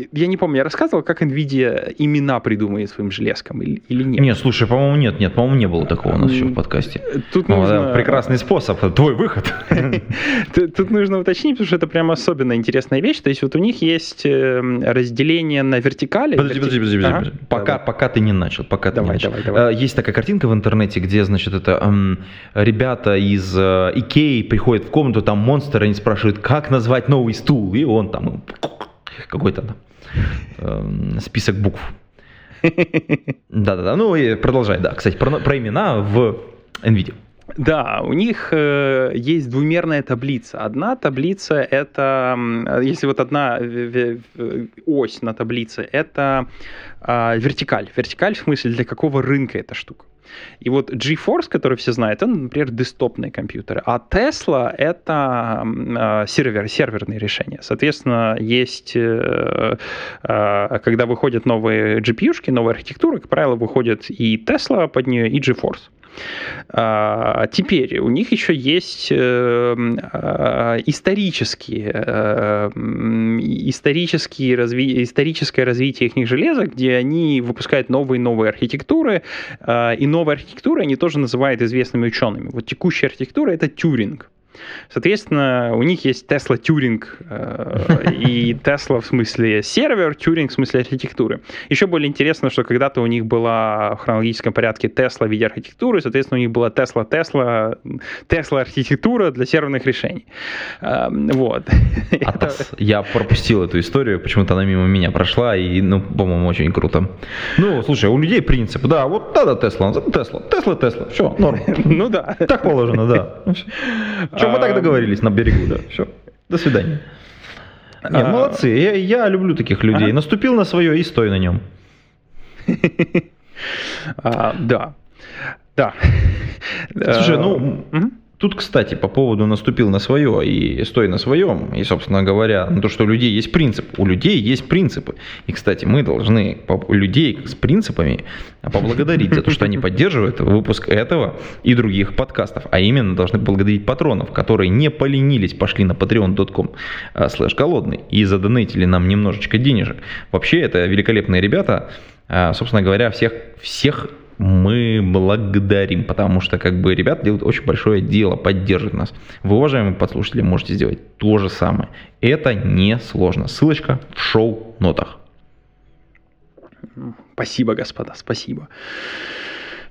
Speaker 3: я не помню, я рассказывал, как NVIDIA имена придумывает своим железкам или, или нет?
Speaker 2: Нет, слушай, по-моему, нет, нет, по-моему, не было такого у нас еще в подкасте.
Speaker 3: Тут ну, нужно...
Speaker 2: прекрасный способ, твой выход.
Speaker 3: Тут нужно уточнить, потому что это прям особенно интересная вещь. То есть вот у них есть эм, разделение на вертикали.
Speaker 2: Подожди, подожди, подожди, подожди. Пока, пока ты не начал, пока ты не начал. Э, есть такая картинка в интернете, где, значит, это ребята из э, Икеи приходят в комнату, там монстр, они спрашивают, как назвать новый стул, и он там какой-то э, список букв. Да-да-да, ну и продолжай, да. Кстати, про, про имена в NVIDIA.
Speaker 3: Да, у них э, есть двумерная таблица. Одна таблица это, если вот одна ось на таблице, это э, вертикаль. Вертикаль в смысле для какого рынка эта штука. И вот GeForce, который все знают, это, например, десктопные компьютеры, а Tesla — это э, сервер, серверные решения. Соответственно, есть, э, э, когда выходят новые GPU-шки, новые архитектуры, как правило, выходит и Tesla под нее, и GeForce. А, теперь у них еще есть исторические, исторические разви... историческое развитие их железа, где они выпускают новые и новые архитектуры, и новые архитектуры они тоже называют известными учеными. Вот текущая архитектура — это Тюринг. Соответственно, у них есть Tesla Turing э, и Tesla в смысле сервер, Turing в смысле архитектуры. Еще более интересно, что когда-то у них была в хронологическом порядке Tesla в виде архитектуры, соответственно, у них была Tesla, Tesla, Tesla архитектура для серверных решений. Э, вот.
Speaker 2: Атас. Я пропустил эту историю, почему-то она мимо меня прошла, и, ну, по-моему, очень круто. Ну, слушай, у людей принцип, да, вот да, да, Tesla, Tesla, Tesla, Tesla, все, норм.
Speaker 3: Ну да.
Speaker 2: Так положено, да. Что, мы так договорились на берегу, да. Все. До свидания. Не, а... молодцы. Я, я люблю таких людей. Ага. Наступил на свое и стой на нем.
Speaker 3: а, да. Да.
Speaker 2: Слушай, ну, Тут, кстати, по поводу наступил на свое и стой на своем, и, собственно говоря, на то, что у людей есть принцип. У людей есть принципы. И, кстати, мы должны людей с принципами поблагодарить за то, что они поддерживают выпуск этого и других подкастов. А именно, должны поблагодарить патронов, которые не поленились, пошли на patreon.com э, слэш голодный и задонатили нам немножечко денежек. Вообще, это великолепные ребята. Э, собственно говоря, всех, всех мы благодарим, потому что как бы ребята делают очень большое дело, поддерживают нас. Вы, уважаемые подслушатели, можете сделать то же самое. Это не сложно. Ссылочка в шоу-нотах.
Speaker 3: Спасибо, господа, спасибо.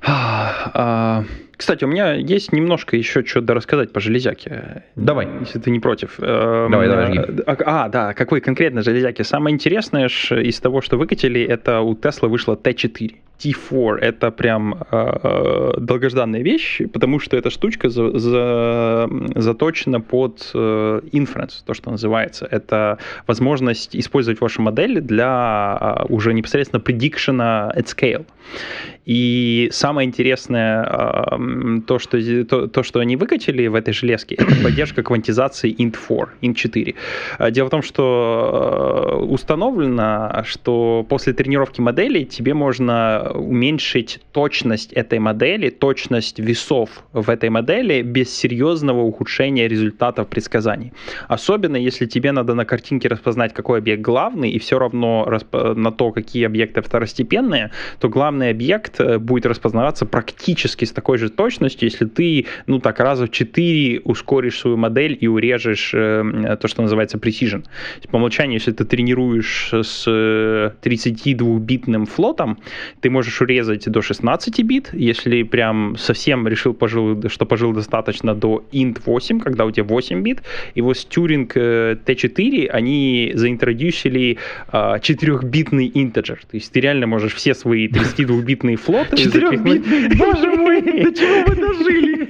Speaker 3: А, кстати, у меня есть немножко еще что-то рассказать по железяке.
Speaker 2: Давай.
Speaker 3: Если ты не против.
Speaker 2: Давай, давай, жги.
Speaker 3: А, а, да, какой конкретно железяки? Самое интересное из того, что выкатили, это у Tesla вышло T4. T4 это прям э, долгожданная вещь, потому что эта штучка за, за, заточена под э, inference, то, что называется. Это возможность использовать вашу модель для э, уже непосредственно prediction at scale. И самое интересное, э, то, что, то, то, что они выкатили в этой железке, это поддержка квантизации int4, int4. Дело в том, что установлено, что после тренировки модели тебе можно э, уменьшить точность этой модели, точность весов в этой модели без серьезного ухудшения результатов предсказаний. Особенно если тебе надо на картинке распознать, какой объект главный, и все равно на то, какие объекты второстепенные, то главный объект э, будет распознаваться практически с такой же точностью, если ты, ну так, раза в 4 ускоришь свою модель и урежешь э, то, что называется precision. По умолчанию, если ты тренируешь с 32-битным флотом, ты можешь урезать до 16 бит, если прям совсем решил, пожил, что пожил достаточно до int 8, когда у тебя 8 бит, и вот с Turing T4 они заинтродюсили 4-битный интеджер, то есть ты реально можешь все свои 32-битные флоты...
Speaker 2: 4-битный, боже мой, чего вы дожили?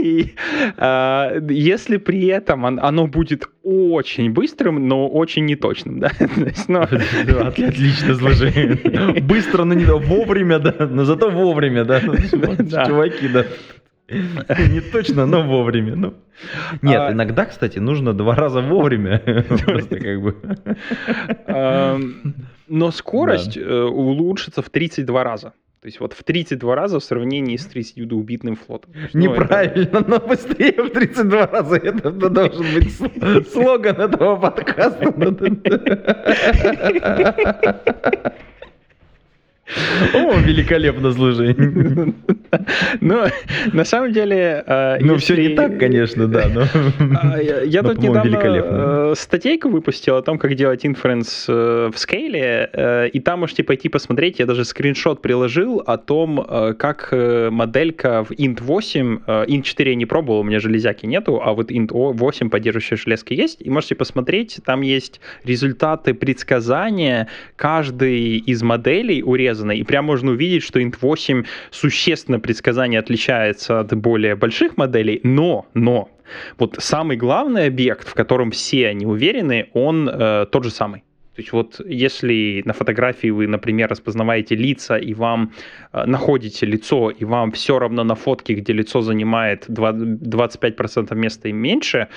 Speaker 3: И, а, если при этом оно будет очень быстрым, но очень неточным, да? есть,
Speaker 2: ну... Отлично сложение. Быстро, но не вовремя, да, но зато вовремя, да. Чуваки, да. Не точно, но вовремя. Ну. Нет, а... иногда, кстати, нужно два раза вовремя. Просто как бы.
Speaker 3: Но скорость. Э, улучшится в 32 раза. То есть вот в 32 раза в сравнении с 32-битным флотом.
Speaker 2: Ну, Неправильно, это... но быстрее в 32 раза. Это, это должен быть слоган этого подкаста. О, великолепно служение.
Speaker 3: Ну, на самом деле...
Speaker 2: Э, ну, все не так, конечно, да, но...
Speaker 3: А, я тут недавно э, статейку выпустил о том, как делать инференс э, в скейле, и там можете пойти посмотреть, я даже скриншот приложил о том, как моделька в int 8, int 4 я не пробовал, у меня железяки нету, а вот int 8 поддерживающая железка есть, и можете посмотреть, там есть результаты предсказания каждой из моделей урезаны урезано, и прям можно увидеть, что int 8 существенно предсказание отличается от более больших моделей, но, но, вот самый главный объект, в котором все они уверены, он э, тот же самый. То есть вот если на фотографии вы, например, распознаваете лица и вам э, находите лицо, и вам все равно на фотке, где лицо занимает 20, 25% места и меньше,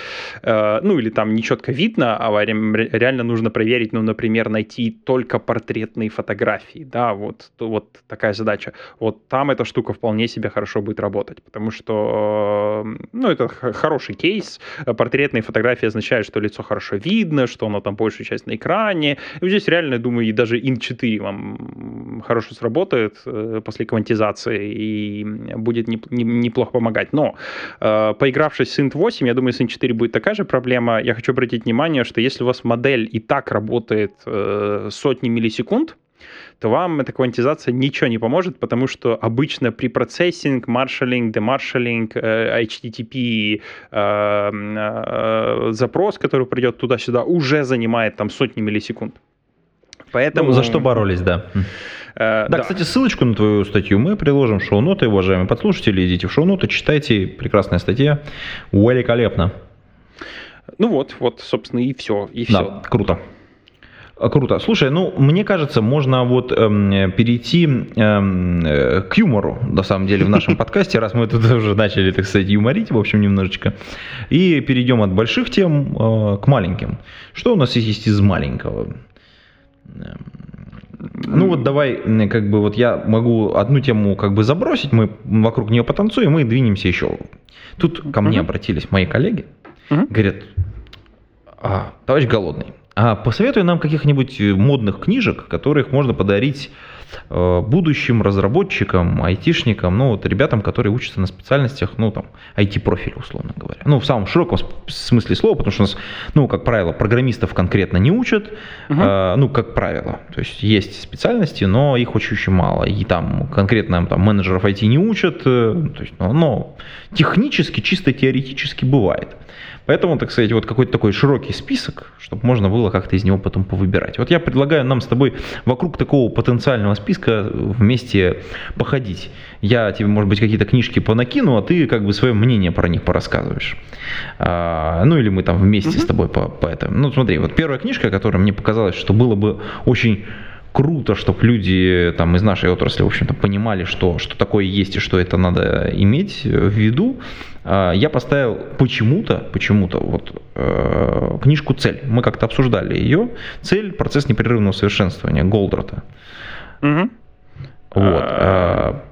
Speaker 3: э, ну или там нечетко видно, а реально нужно проверить, ну, например, найти только портретные фотографии, да, вот, вот такая задача. Вот там эта штука вполне себе хорошо будет работать, потому что, э, ну, это хороший кейс. Портретные фотографии означают, что лицо хорошо видно, что оно там большую часть на экране, и вот здесь реально, я думаю, и даже int 4 вам хорошо сработает э, после квантизации и будет неплохо помогать. Но э, поигравшись с int 8, я думаю, с int 4 будет такая же проблема. Я хочу обратить внимание, что если у вас модель и так работает э, сотни миллисекунд, то вам эта квантизация ничего не поможет, потому что обычно при процессинг, маршалинг, демаршалинг, HTTP э, э, запрос, который придет туда-сюда, уже занимает там сотни миллисекунд.
Speaker 2: Поэтому... Ну, за что боролись, да. Э, да, да, кстати, ссылочку на твою статью мы приложим в шоу-ноты, уважаемые подслушатели. Идите в шоу-ноты, читайте. Прекрасная статья. Великолепно.
Speaker 3: Ну вот, вот, собственно, и все. И
Speaker 2: да,
Speaker 3: все.
Speaker 2: круто. А, круто. Слушай, ну, мне кажется, можно вот эм, перейти эм, э, к юмору, на самом деле, в нашем подкасте, раз мы тут уже начали, так сказать, юморить, в общем, немножечко. И перейдем от больших тем э, к маленьким. Что у нас есть из маленького? Эм, ну вот давай, как бы вот я могу одну тему как бы забросить, мы вокруг нее потанцуем и двинемся еще. Тут ко мне обратились мои коллеги, говорят, а, товарищ голодный, а посоветуй нам каких-нибудь э, модных книжек, которых можно подарить э, будущим разработчикам, айтишникам, ну вот ребятам, которые учатся на специальностях, ну там, IT-профиль, условно говоря. Ну, в самом широком смысле слова, потому что у нас, ну, как правило, программистов конкретно не учат, uh-huh. э, ну, как правило. То есть есть специальности, но их очень-очень мало. И там конкретно там, менеджеров IT не учат, э, то есть, но, но технически, чисто теоретически бывает. Поэтому, так сказать, вот какой-то такой широкий список, чтобы можно было как-то из него потом повыбирать. Вот я предлагаю нам с тобой вокруг такого потенциального списка вместе походить. Я тебе, может быть, какие-то книжки понакину, а ты как бы свое мнение про них порассказываешь. А, ну или мы там вместе угу. с тобой по, по этому. Ну смотри, вот первая книжка, которая мне показалась, что было бы очень круто, чтобы люди там из нашей отрасли, в общем-то, понимали, что, что такое есть и что это надо иметь в виду. А, я поставил почему-то, почему-то вот э, книжку «Цель». Мы как-то обсуждали ее. «Цель. Процесс непрерывного совершенствования» Голдрата.
Speaker 3: Угу.
Speaker 2: Вот. А,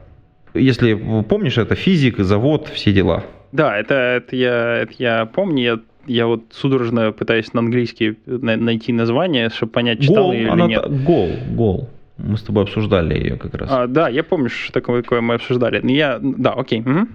Speaker 2: если помнишь, это физик, завод, все дела.
Speaker 3: Да, это, это, я, это я помню. Я, я вот судорожно пытаюсь на английский найти название, чтобы понять, читал
Speaker 2: гол,
Speaker 3: ее или
Speaker 2: она,
Speaker 3: нет.
Speaker 2: Гол, гол. Мы с тобой обсуждали ее как раз.
Speaker 3: А, да, я помню, что такое, такое мы обсуждали. Я, да, окей. Угу.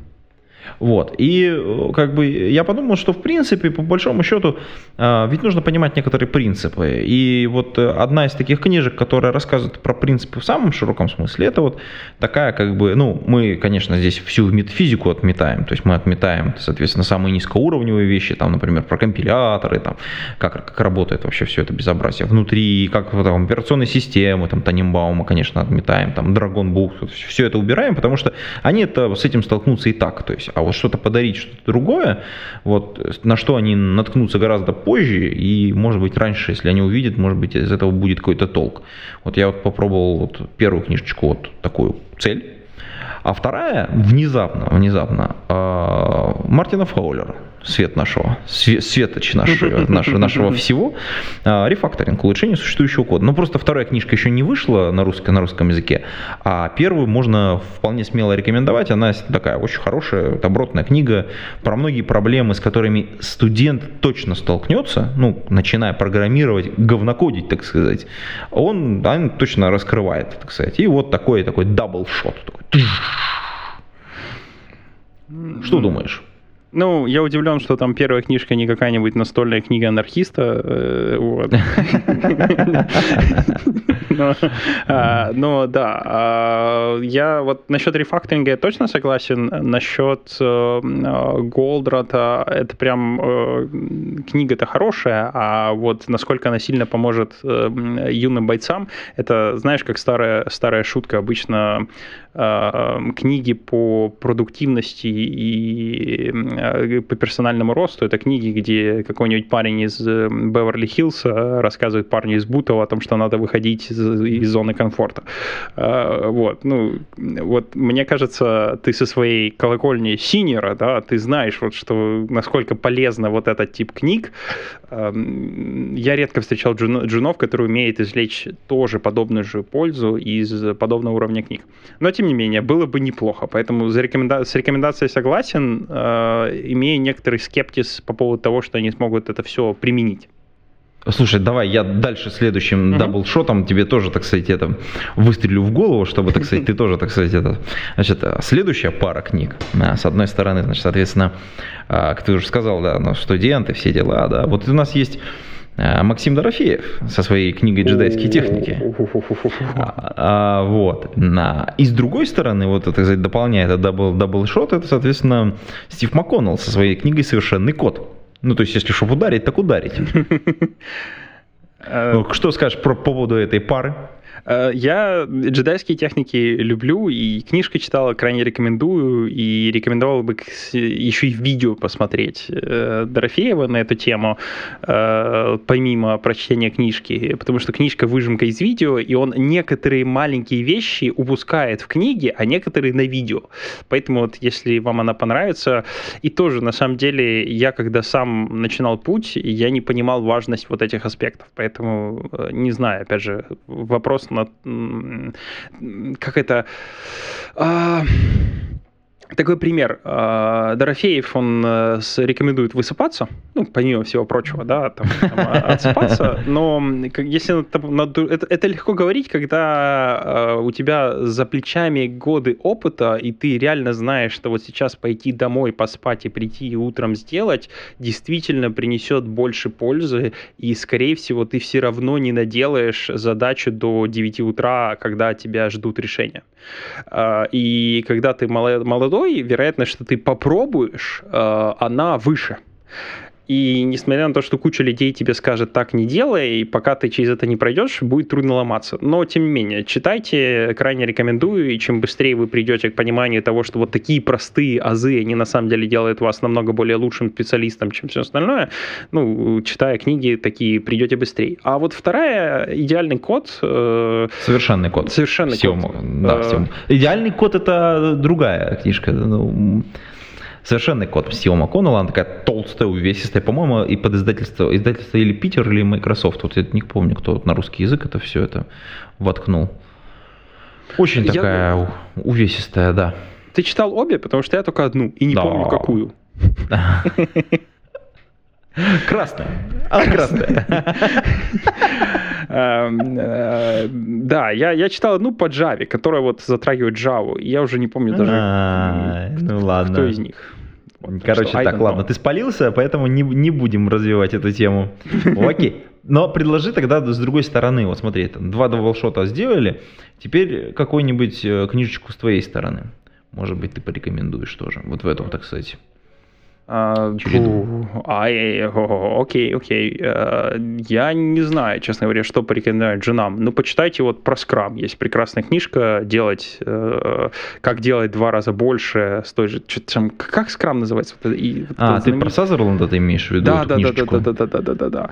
Speaker 2: Вот. И э, как бы я подумал, что в принципе, по большому счету, э, ведь нужно понимать некоторые принципы. И вот э, одна из таких книжек, которая рассказывает про принципы в самом широком смысле, это вот такая как бы, ну, мы, конечно, здесь всю метафизику отметаем, то есть мы отметаем, соответственно, самые низкоуровневые вещи, там, например, про компиляторы, там, как, как работает вообще все это безобразие внутри, как там, операционные системы, там, Таненбаума, конечно, отметаем, там, Dragon Book, все это убираем, потому что они это, с этим столкнутся и так, то есть а вот что-то подарить, что-то другое, вот, на что они наткнутся гораздо позже, и, может быть, раньше, если они увидят, может быть, из этого будет какой-то толк. Вот я вот попробовал вот первую книжечку, вот такую цель, а вторая, внезапно, внезапно, э, Мартина Фаулера, свет нашего, светоч нашего, нашего, нашего всего, э, рефакторинг, улучшение существующего кода. Ну, просто вторая книжка еще не вышла на, русском на русском языке, а первую можно вполне смело рекомендовать. Она такая очень хорошая, добротная книга про многие проблемы, с которыми студент точно столкнется, ну, начиная программировать, говнокодить, так сказать. Он, он точно раскрывает, так сказать. И вот такой, такой double shot. Такой, что думаешь?
Speaker 3: Ну, я удивлен, что там первая книжка не какая-нибудь настольная книга анархиста. Э. А, но да, а, я вот насчет рефакторинга я точно согласен. Насчет э, Голдрата это прям э, книга-то хорошая, а вот насколько она сильно поможет юным бойцам, это, знаешь, как старая, старая шутка обычно книги по продуктивности и Э, по персональному росту. Это книги, где какой-нибудь парень из э, Беверли-Хиллса рассказывает парню из Бутова о том, что надо выходить из, из зоны комфорта. Э, вот, ну, вот мне кажется, ты со своей колокольни синера, да, ты знаешь, вот, что насколько полезно вот этот тип книг. Я редко встречал джунов, которые умеют извлечь тоже подобную же пользу из подобного уровня книг. Но, тем не менее, было бы неплохо. Поэтому за рекоменда... с рекомендацией согласен имея некоторый скептиз по поводу того, что они смогут это все применить.
Speaker 2: Слушай, давай я дальше следующим uh-huh. даблшотом тебе тоже, так сказать, это выстрелю в голову, чтобы, так сказать, ты тоже, так сказать, это. Значит, следующая пара книг. С одной стороны, значит, соответственно, а, как ты уже сказал, да, ну, студенты, все дела, да. Вот у нас есть Максим Дорофеев со своей книгой «Джедайские техники». А, а, вот. На... И с другой стороны, вот, так сказать, дополняет это double, double shot, это, соответственно, Стив МакКоннелл со своей книгой «Совершенный код». Ну, то есть, если чтобы ударить, так ударить. Ну, что скажешь про поводу этой пары?
Speaker 3: Э, я джедайские техники люблю, и книжку читал, крайне рекомендую, и рекомендовал бы еще и видео посмотреть э, Дорофеева на эту тему, э, помимо прочтения книжки, потому что книжка выжимка из видео, и он некоторые маленькие вещи упускает в книге, а некоторые на видео. Поэтому вот если вам она понравится, и тоже на самом деле я когда сам начинал путь, я не понимал важность вот этих аспектов, поэтому не знаю, опять же, вопрос на как это а, такой пример. А, Дорофеев, он э, рекомендует высыпаться, ну, помимо всего прочего, да, там, там а, отсыпаться, но если это, это легко говорить, когда а, у тебя за плечами годы опыта, и ты реально знаешь, что вот сейчас пойти домой, поспать и прийти и утром сделать, действительно принесет больше пользы, и, скорее всего, ты все равно не наделаешь задачу до 9 утра, когда тебя ждут решения. И когда ты молодой, второй вероятность, что ты попробуешь, э, она выше. И несмотря на то, что куча людей тебе скажет так не делай, и пока ты через это не пройдешь, будет трудно ломаться. Но тем не менее, читайте, крайне рекомендую, и чем быстрее вы придете к пониманию того, что вот такие простые азы, они на самом деле делают вас намного более лучшим специалистом, чем все остальное, ну, читая книги, такие придете быстрее. А вот вторая, идеальный код...
Speaker 2: Э, совершенный код.
Speaker 3: Совершенный
Speaker 2: всем,
Speaker 3: код.
Speaker 2: Да, э, всем. Идеальный код это другая книжка. Совершенный код Стива МакКоннелла, она такая толстая, увесистая, по-моему, и под издательство, издательство или Питер, или Microsoft, вот я не помню, кто на русский язык это все это воткнул. Очень
Speaker 3: Я-
Speaker 2: такая увесистая, да.
Speaker 3: Ты читал обе, потому что я только одну, и не
Speaker 2: Да.
Speaker 3: помню какую.
Speaker 2: Красная. Она красная.
Speaker 3: Эм, э, Да, я, читал одну по Java, которая вот затрагивает Java. Я уже не помню даже,
Speaker 2: А, Ну
Speaker 3: кто из них.
Speaker 2: Короче, так, ладно, ты спалился, поэтому не, не будем развивать эту тему. Окей. Но предложи тогда с другой стороны. Вот смотри, там два даблшота сделали, теперь какую-нибудь э, книжечку с твоей стороны. Может быть, ты порекомендуешь тоже. Вот в этом, так сказать.
Speaker 3: А,
Speaker 2: череду.
Speaker 3: ай, о, о, окей, окей. Э, Я не знаю, честно говоря, что порекомендовать женам. Ну, почитайте вот про скрам. Есть прекрасная книжка делать, э, как делать два раза больше с той же... там, как скрам называется? И вот
Speaker 2: А, ты
Speaker 3: знаменит-
Speaker 2: про Сазерленда ты имеешь в виду?
Speaker 3: Да, да, да, да, да, да, да, да, да, да.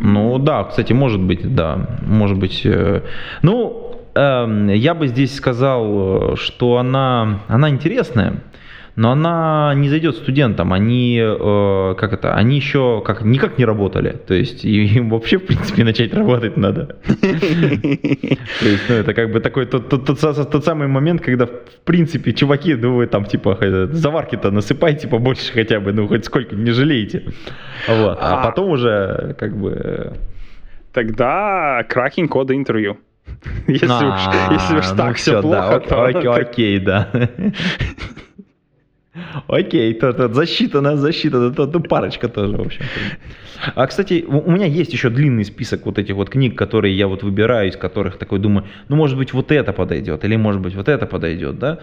Speaker 2: Ну да, кстати, может быть, да, может быть. э, Ну, эм, я бы здесь сказал, э, что она, она интересная, но она не зайдет студентам. Они, э, как это, они еще как никак не работали. То есть им вообще, в принципе, начать работать надо. То есть, ну, это как бы такой тот, тот, тот, са- тот самый момент, когда, в принципе, чуваки, ну, вы там, типа, заварки-то насыпайте побольше хотя бы, ну, хоть сколько, не жалеете. Вот. А
Speaker 3: А.
Speaker 2: потом уже, как бы...
Speaker 3: Тогда кракинг кода интервью. Если уж,
Speaker 2: а,
Speaker 3: если уж
Speaker 2: ну
Speaker 3: так все
Speaker 2: всё,
Speaker 3: плохо, то...
Speaker 2: окей, да. Окей, то, то засчитано, засчитано, то, то парочка тоже, в общем. А, кстати, у меня есть еще длинный список вот этих вот книг, которые я вот выбираю, из которых такой думаю, ну, может быть, вот это подойдет, или, может быть, вот это подойдет, да?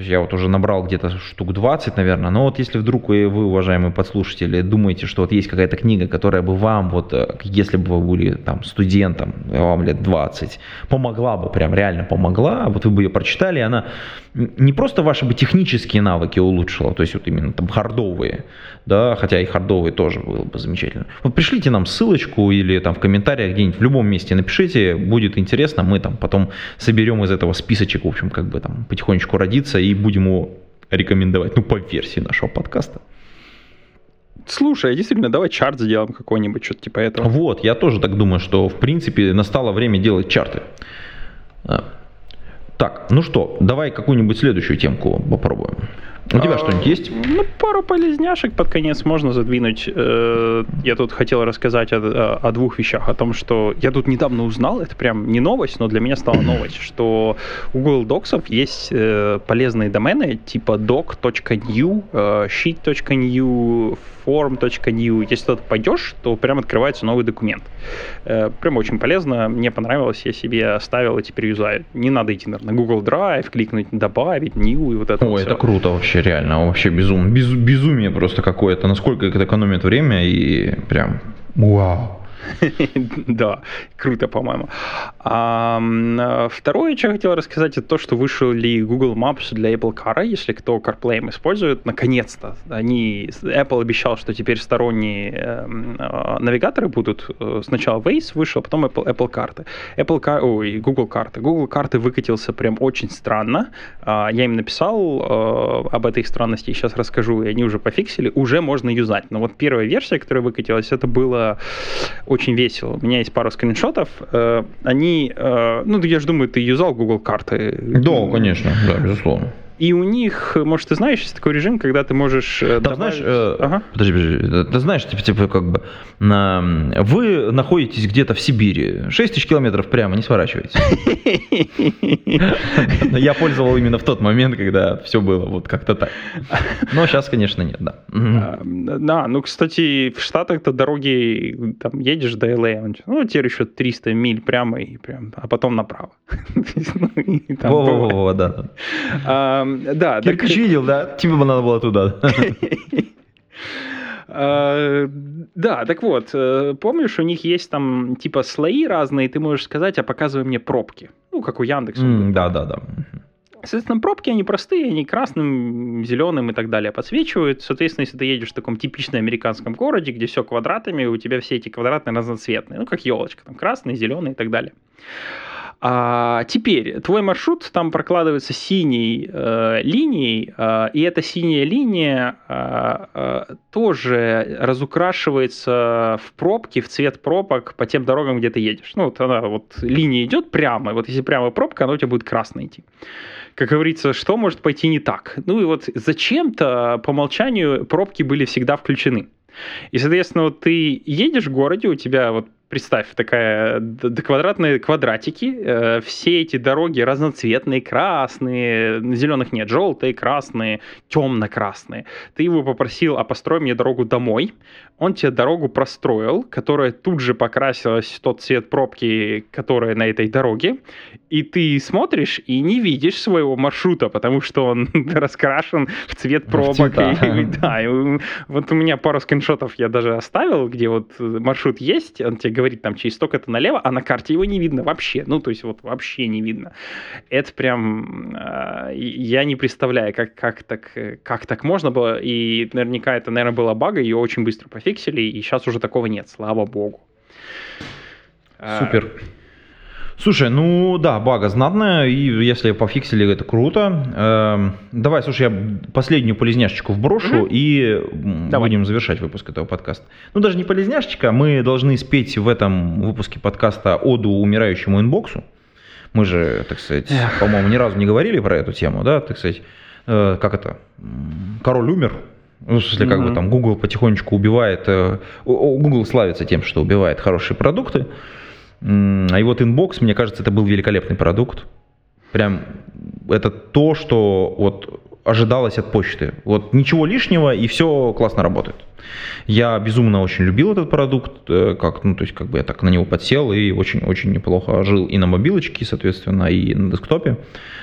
Speaker 2: Я вот уже набрал где-то штук 20, наверное, но вот если вдруг вы, уважаемые подслушатели, думаете, что вот есть какая-то книга, которая бы вам, вот, э, если бы вы были там студентом, вам лет 20, помогла бы, прям реально помогла, вот вы бы ее прочитали, и она не просто ваши бы технические навыки улучшила, то есть вот именно там хардовые, да, хотя и хардовые тоже было бы замечательно. Вот пришлите нам ссылочку или там в комментариях где-нибудь в любом месте напишите, будет интересно, мы там потом соберем из этого списочек, в общем, как бы там потихонечку родиться и будем его рекомендовать, ну, по версии нашего подкаста.
Speaker 3: Слушай, действительно, давай чарт сделаем какой-нибудь, что-то типа этого.
Speaker 2: Вот, я тоже так думаю, что, в принципе, настало время делать чарты. А. Так, ну что, давай какую-нибудь следующую темку попробуем. У тебя
Speaker 3: А,
Speaker 2: что-нибудь есть?
Speaker 3: Ну, пару полезняшек под конец можно задвинуть. Э, Я тут хотел рассказать о, о двух вещах. О том, что я тут недавно узнал, это прям не новость, но для меня стала новость, что у Google Docs есть э, полезные домены типа doc.new, э, sheet.new, form.new. Если туда пойдешь, то прям открывается новый документ. Прям очень полезно, мне понравилось, я себе оставил и теперь юзаю. Не надо идти наверное, на Google Drive, кликнуть добавить, new и вот это
Speaker 2: Ой,
Speaker 3: вот
Speaker 2: это
Speaker 3: всё.
Speaker 2: круто вообще, реально, вообще безум, без- безумие просто какое-то, насколько это экономит время и прям вау.
Speaker 3: Да, круто, по-моему. А, второе, что я хотел рассказать, это то, что вышли Google Maps для Apple Car, если кто CarPlay использует, наконец-то. Они, Apple обещал, что теперь сторонние эм, а, навигаторы будут. Э, Сначала Waze вышел, а потом Apple, Apple карты. Apple Car, ой, Google карты. Google карты выкатился прям очень странно. А, Я им написал э, об этой странности, сейчас расскажу, и они уже пофиксили. Уже можно юзать. Но вот первая версия, которая выкатилась, это было очень весело. У меня есть пару скриншотов. Э, Они, э, ну, я же думаю, ты юзал Google карты.
Speaker 2: Да, конечно, да, безусловно.
Speaker 3: И у них, может, ты знаешь, есть такой режим, когда ты можешь... э,
Speaker 2: Там,
Speaker 3: добавить-
Speaker 2: знаешь, э,
Speaker 3: Ага.
Speaker 2: подожди, подожди, ты знаешь, типа, типа, как бы, на, вы находитесь где-то в Сибири, 6 тысяч километров прямо, не сворачивайте. Я пользовал именно в тот момент, когда все было вот как-то так. Но сейчас, конечно, нет, да.
Speaker 3: А, Да, ну, кстати, в Штатах-то дороги, там, едешь до он, ну, теперь еще 300 миль прямо, и прям, а потом направо. Ну.
Speaker 2: Во-во-во, да. Да.
Speaker 3: Да, так-
Speaker 2: Кирпич видел, да? Тебе бы надо было туда.
Speaker 3: А, Да, так вот, э, помнишь, у них есть там типа слои разные, ты можешь сказать, а показывай мне пробки. Ну, как у Яндекса.
Speaker 2: Да, да, да.
Speaker 3: Соответственно, пробки, они простые, они красным, зеленым и так далее подсвечивают. Соответственно, если ты едешь в таком типичном американском городе, где все квадратами, у тебя все эти квадраты разноцветные, ну, как елочка, там красный, зеленый и так далее. А теперь твой маршрут там прокладывается синей э, линией, э, и эта синяя линия э, э, тоже разукрашивается в пробке, в цвет пробок по тем дорогам, где ты едешь. Ну, вот она вот линия идет прямо, и вот если прямо пробка, она у тебя будет красной идти. Как говорится, что может пойти не так? Ну и вот зачем-то по умолчанию пробки были всегда включены. И, соответственно, вот ты едешь в городе, у тебя вот представь, такая квадратные квадратики, э, все эти дороги разноцветные, красные, зеленых нет, желтые, красные, темно-красные. Ты его попросил, а построй мне дорогу домой. Он тебе дорогу простроил, которая тут же покрасилась в тот цвет пробки, которая на этой дороге. И ты смотришь и не видишь своего маршрута, потому что он раскрашен в цвет пробок. И, да, и вот у меня пару скриншотов я даже оставил, где вот маршрут есть, он тебе говорит там через столько-то налево, а на карте его не видно вообще. Ну, то есть вот вообще не видно. Это прям... Э, я не представляю, как, как, так, как так можно было. И наверняка это, наверное, была бага, ее очень быстро пофиксили, и сейчас уже такого нет, слава богу.
Speaker 2: Супер. А, Слушай, ну да, бага знатная, и если пофиксили, это круто. Эм, давай, слушай, я последнюю полезняшечку вброшу, угу. и давай. будем завершать выпуск этого подкаста. Ну даже не полезняшечка, мы должны спеть в этом выпуске подкаста оду умирающему инбоксу. Мы же, так сказать, по-моему, ни разу не говорили про эту тему, да, так сказать, э, как это, король умер, ну, в смысле, как угу. бы там Google потихонечку убивает, э, Google славится тем, что убивает хорошие продукты, а и вот Inbox, мне кажется, это был великолепный продукт. Прям это то, что вот ожидалось от почты. Вот ничего лишнего, и все классно работает. Я безумно очень любил этот продукт, э, как, ну, то есть, как бы я так на него подсел и очень-очень неплохо жил и на мобилочке, соответственно, и на десктопе.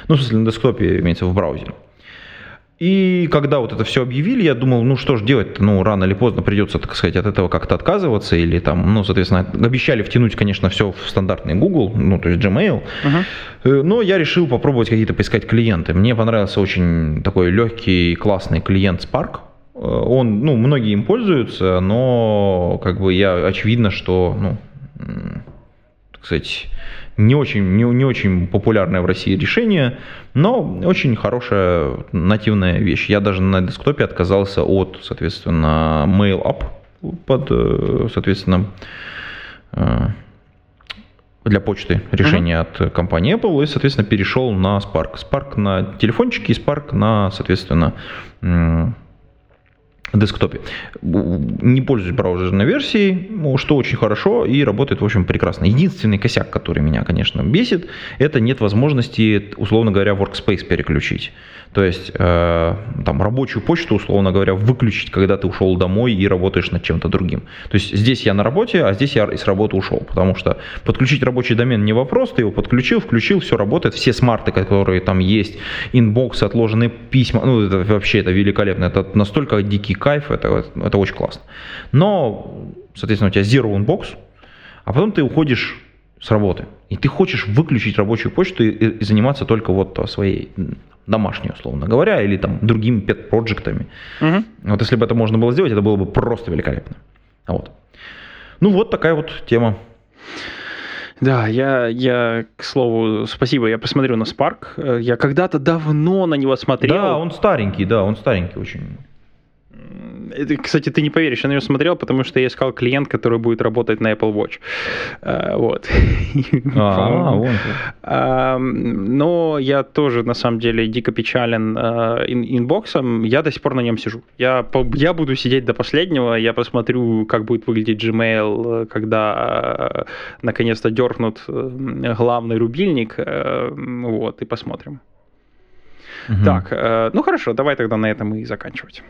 Speaker 2: Ну, в смысле, на десктопе имеется в браузере. И когда вот это все объявили, я думал, ну что ж делать ну рано или поздно придется, так сказать, от этого как-то отказываться или там, ну, соответственно, обещали втянуть, конечно, все в стандартный Google, ну, то есть Gmail, uh-huh. но я решил попробовать какие-то поискать клиенты. Мне понравился очень такой легкий, классный клиент Spark, э, он, ну, многие им пользуются, но как бы я очевидно, что, ну, так сказать, не очень, не, не очень популярное в России решение, но очень хорошая нативная вещь. Я даже на десктопе отказался от, соответственно, Mail App под, э, соответственно, э, для почты решение uh-huh. от компании Apple и, соответственно, перешел на Spark. Spark на телефончике и Spark на, соответственно, десктопе. Не пользуюсь браузерной версией, что очень хорошо и работает, в общем, прекрасно. Единственный косяк, который меня, конечно, бесит, это нет возможности, условно говоря, workspace переключить. То есть э, там рабочую почту, условно говоря, выключить, когда ты ушел домой и работаешь над чем-то другим. То есть здесь я на работе, а здесь я из работы ушел, потому что подключить рабочий домен не вопрос, ты его подключил, включил, все работает, все смарты, которые там есть, инбоксы, отложенные письма, ну это вообще это великолепно, это настолько дикий кайф, это, это очень классно. Но, соответственно, у тебя zero inbox, а потом ты уходишь с работы. И ты хочешь выключить рабочую почту и, и заниматься только вот своей домашней, условно говоря, или там другими пет-проектами. Угу. Вот если бы это можно было сделать, это было бы просто великолепно. Вот. Ну вот такая вот тема.
Speaker 3: Да, я, я, к слову, спасибо, я посмотрю на Spark. Я когда-то давно на него смотрел.
Speaker 2: Да, он старенький, да, он старенький очень.
Speaker 3: Это, кстати, ты не поверишь, я на него смотрел, потому что я искал клиент, который будет работать на Apple Watch. Uh, вот. А, вон Но я тоже, на самом деле, дико печален uh, инбоксом. Я до сих пор на нем сижу. Я, я буду сидеть до последнего, я посмотрю, как будет выглядеть Gmail, когда наконец-то дернут э, главный рубильник. Э, вот, и посмотрим. Угу. Так, э, ну хорошо, давай тогда на этом и заканчивать.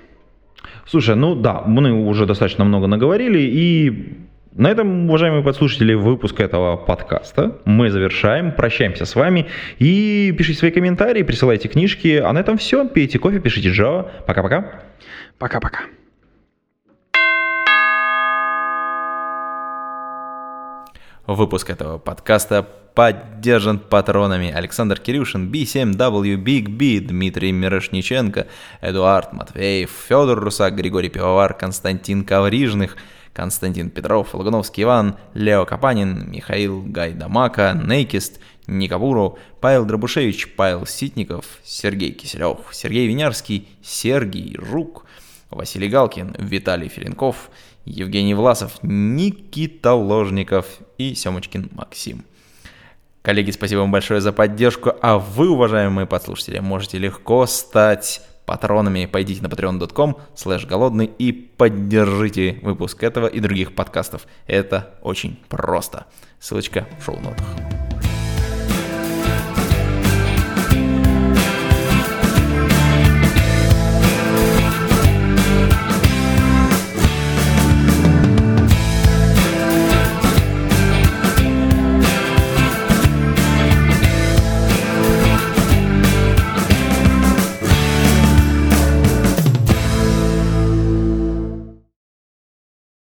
Speaker 2: Слушай, ну да, мы уже достаточно много наговорили, и на этом, уважаемые подслушатели, выпуск этого подкаста мы завершаем. Прощаемся с вами. И пишите свои комментарии, присылайте книжки. А на этом все. Пейте кофе, пишите Java. Пока-пока.
Speaker 3: Пока-пока.
Speaker 1: Выпуск этого подкаста поддержан патронами Александр Кирюшин, B7W, Big B, Дмитрий Мирошниченко, Эдуард Матвеев, Федор Русак, Григорий Пивовар, Константин Коврижных, Константин Петров, Лагуновский Иван, Лео Капанин, Михаил Гайдамака, Нейкист,
Speaker 2: Ника Буров, Павел Дробушевич, Павел Ситников, Сергей Киселев, Сергей Винярский, Сергей Жук, Василий Галкин, Виталий Филинков, Евгений Власов, Никита Ложников и Семочкин Максим. Коллеги, спасибо вам большое за поддержку, а вы, уважаемые подслушатели, можете легко стать патронами. Пойдите на patreon.com слэш голодный и поддержите выпуск этого и других подкастов. Это очень просто. Ссылочка в шоу-нотах.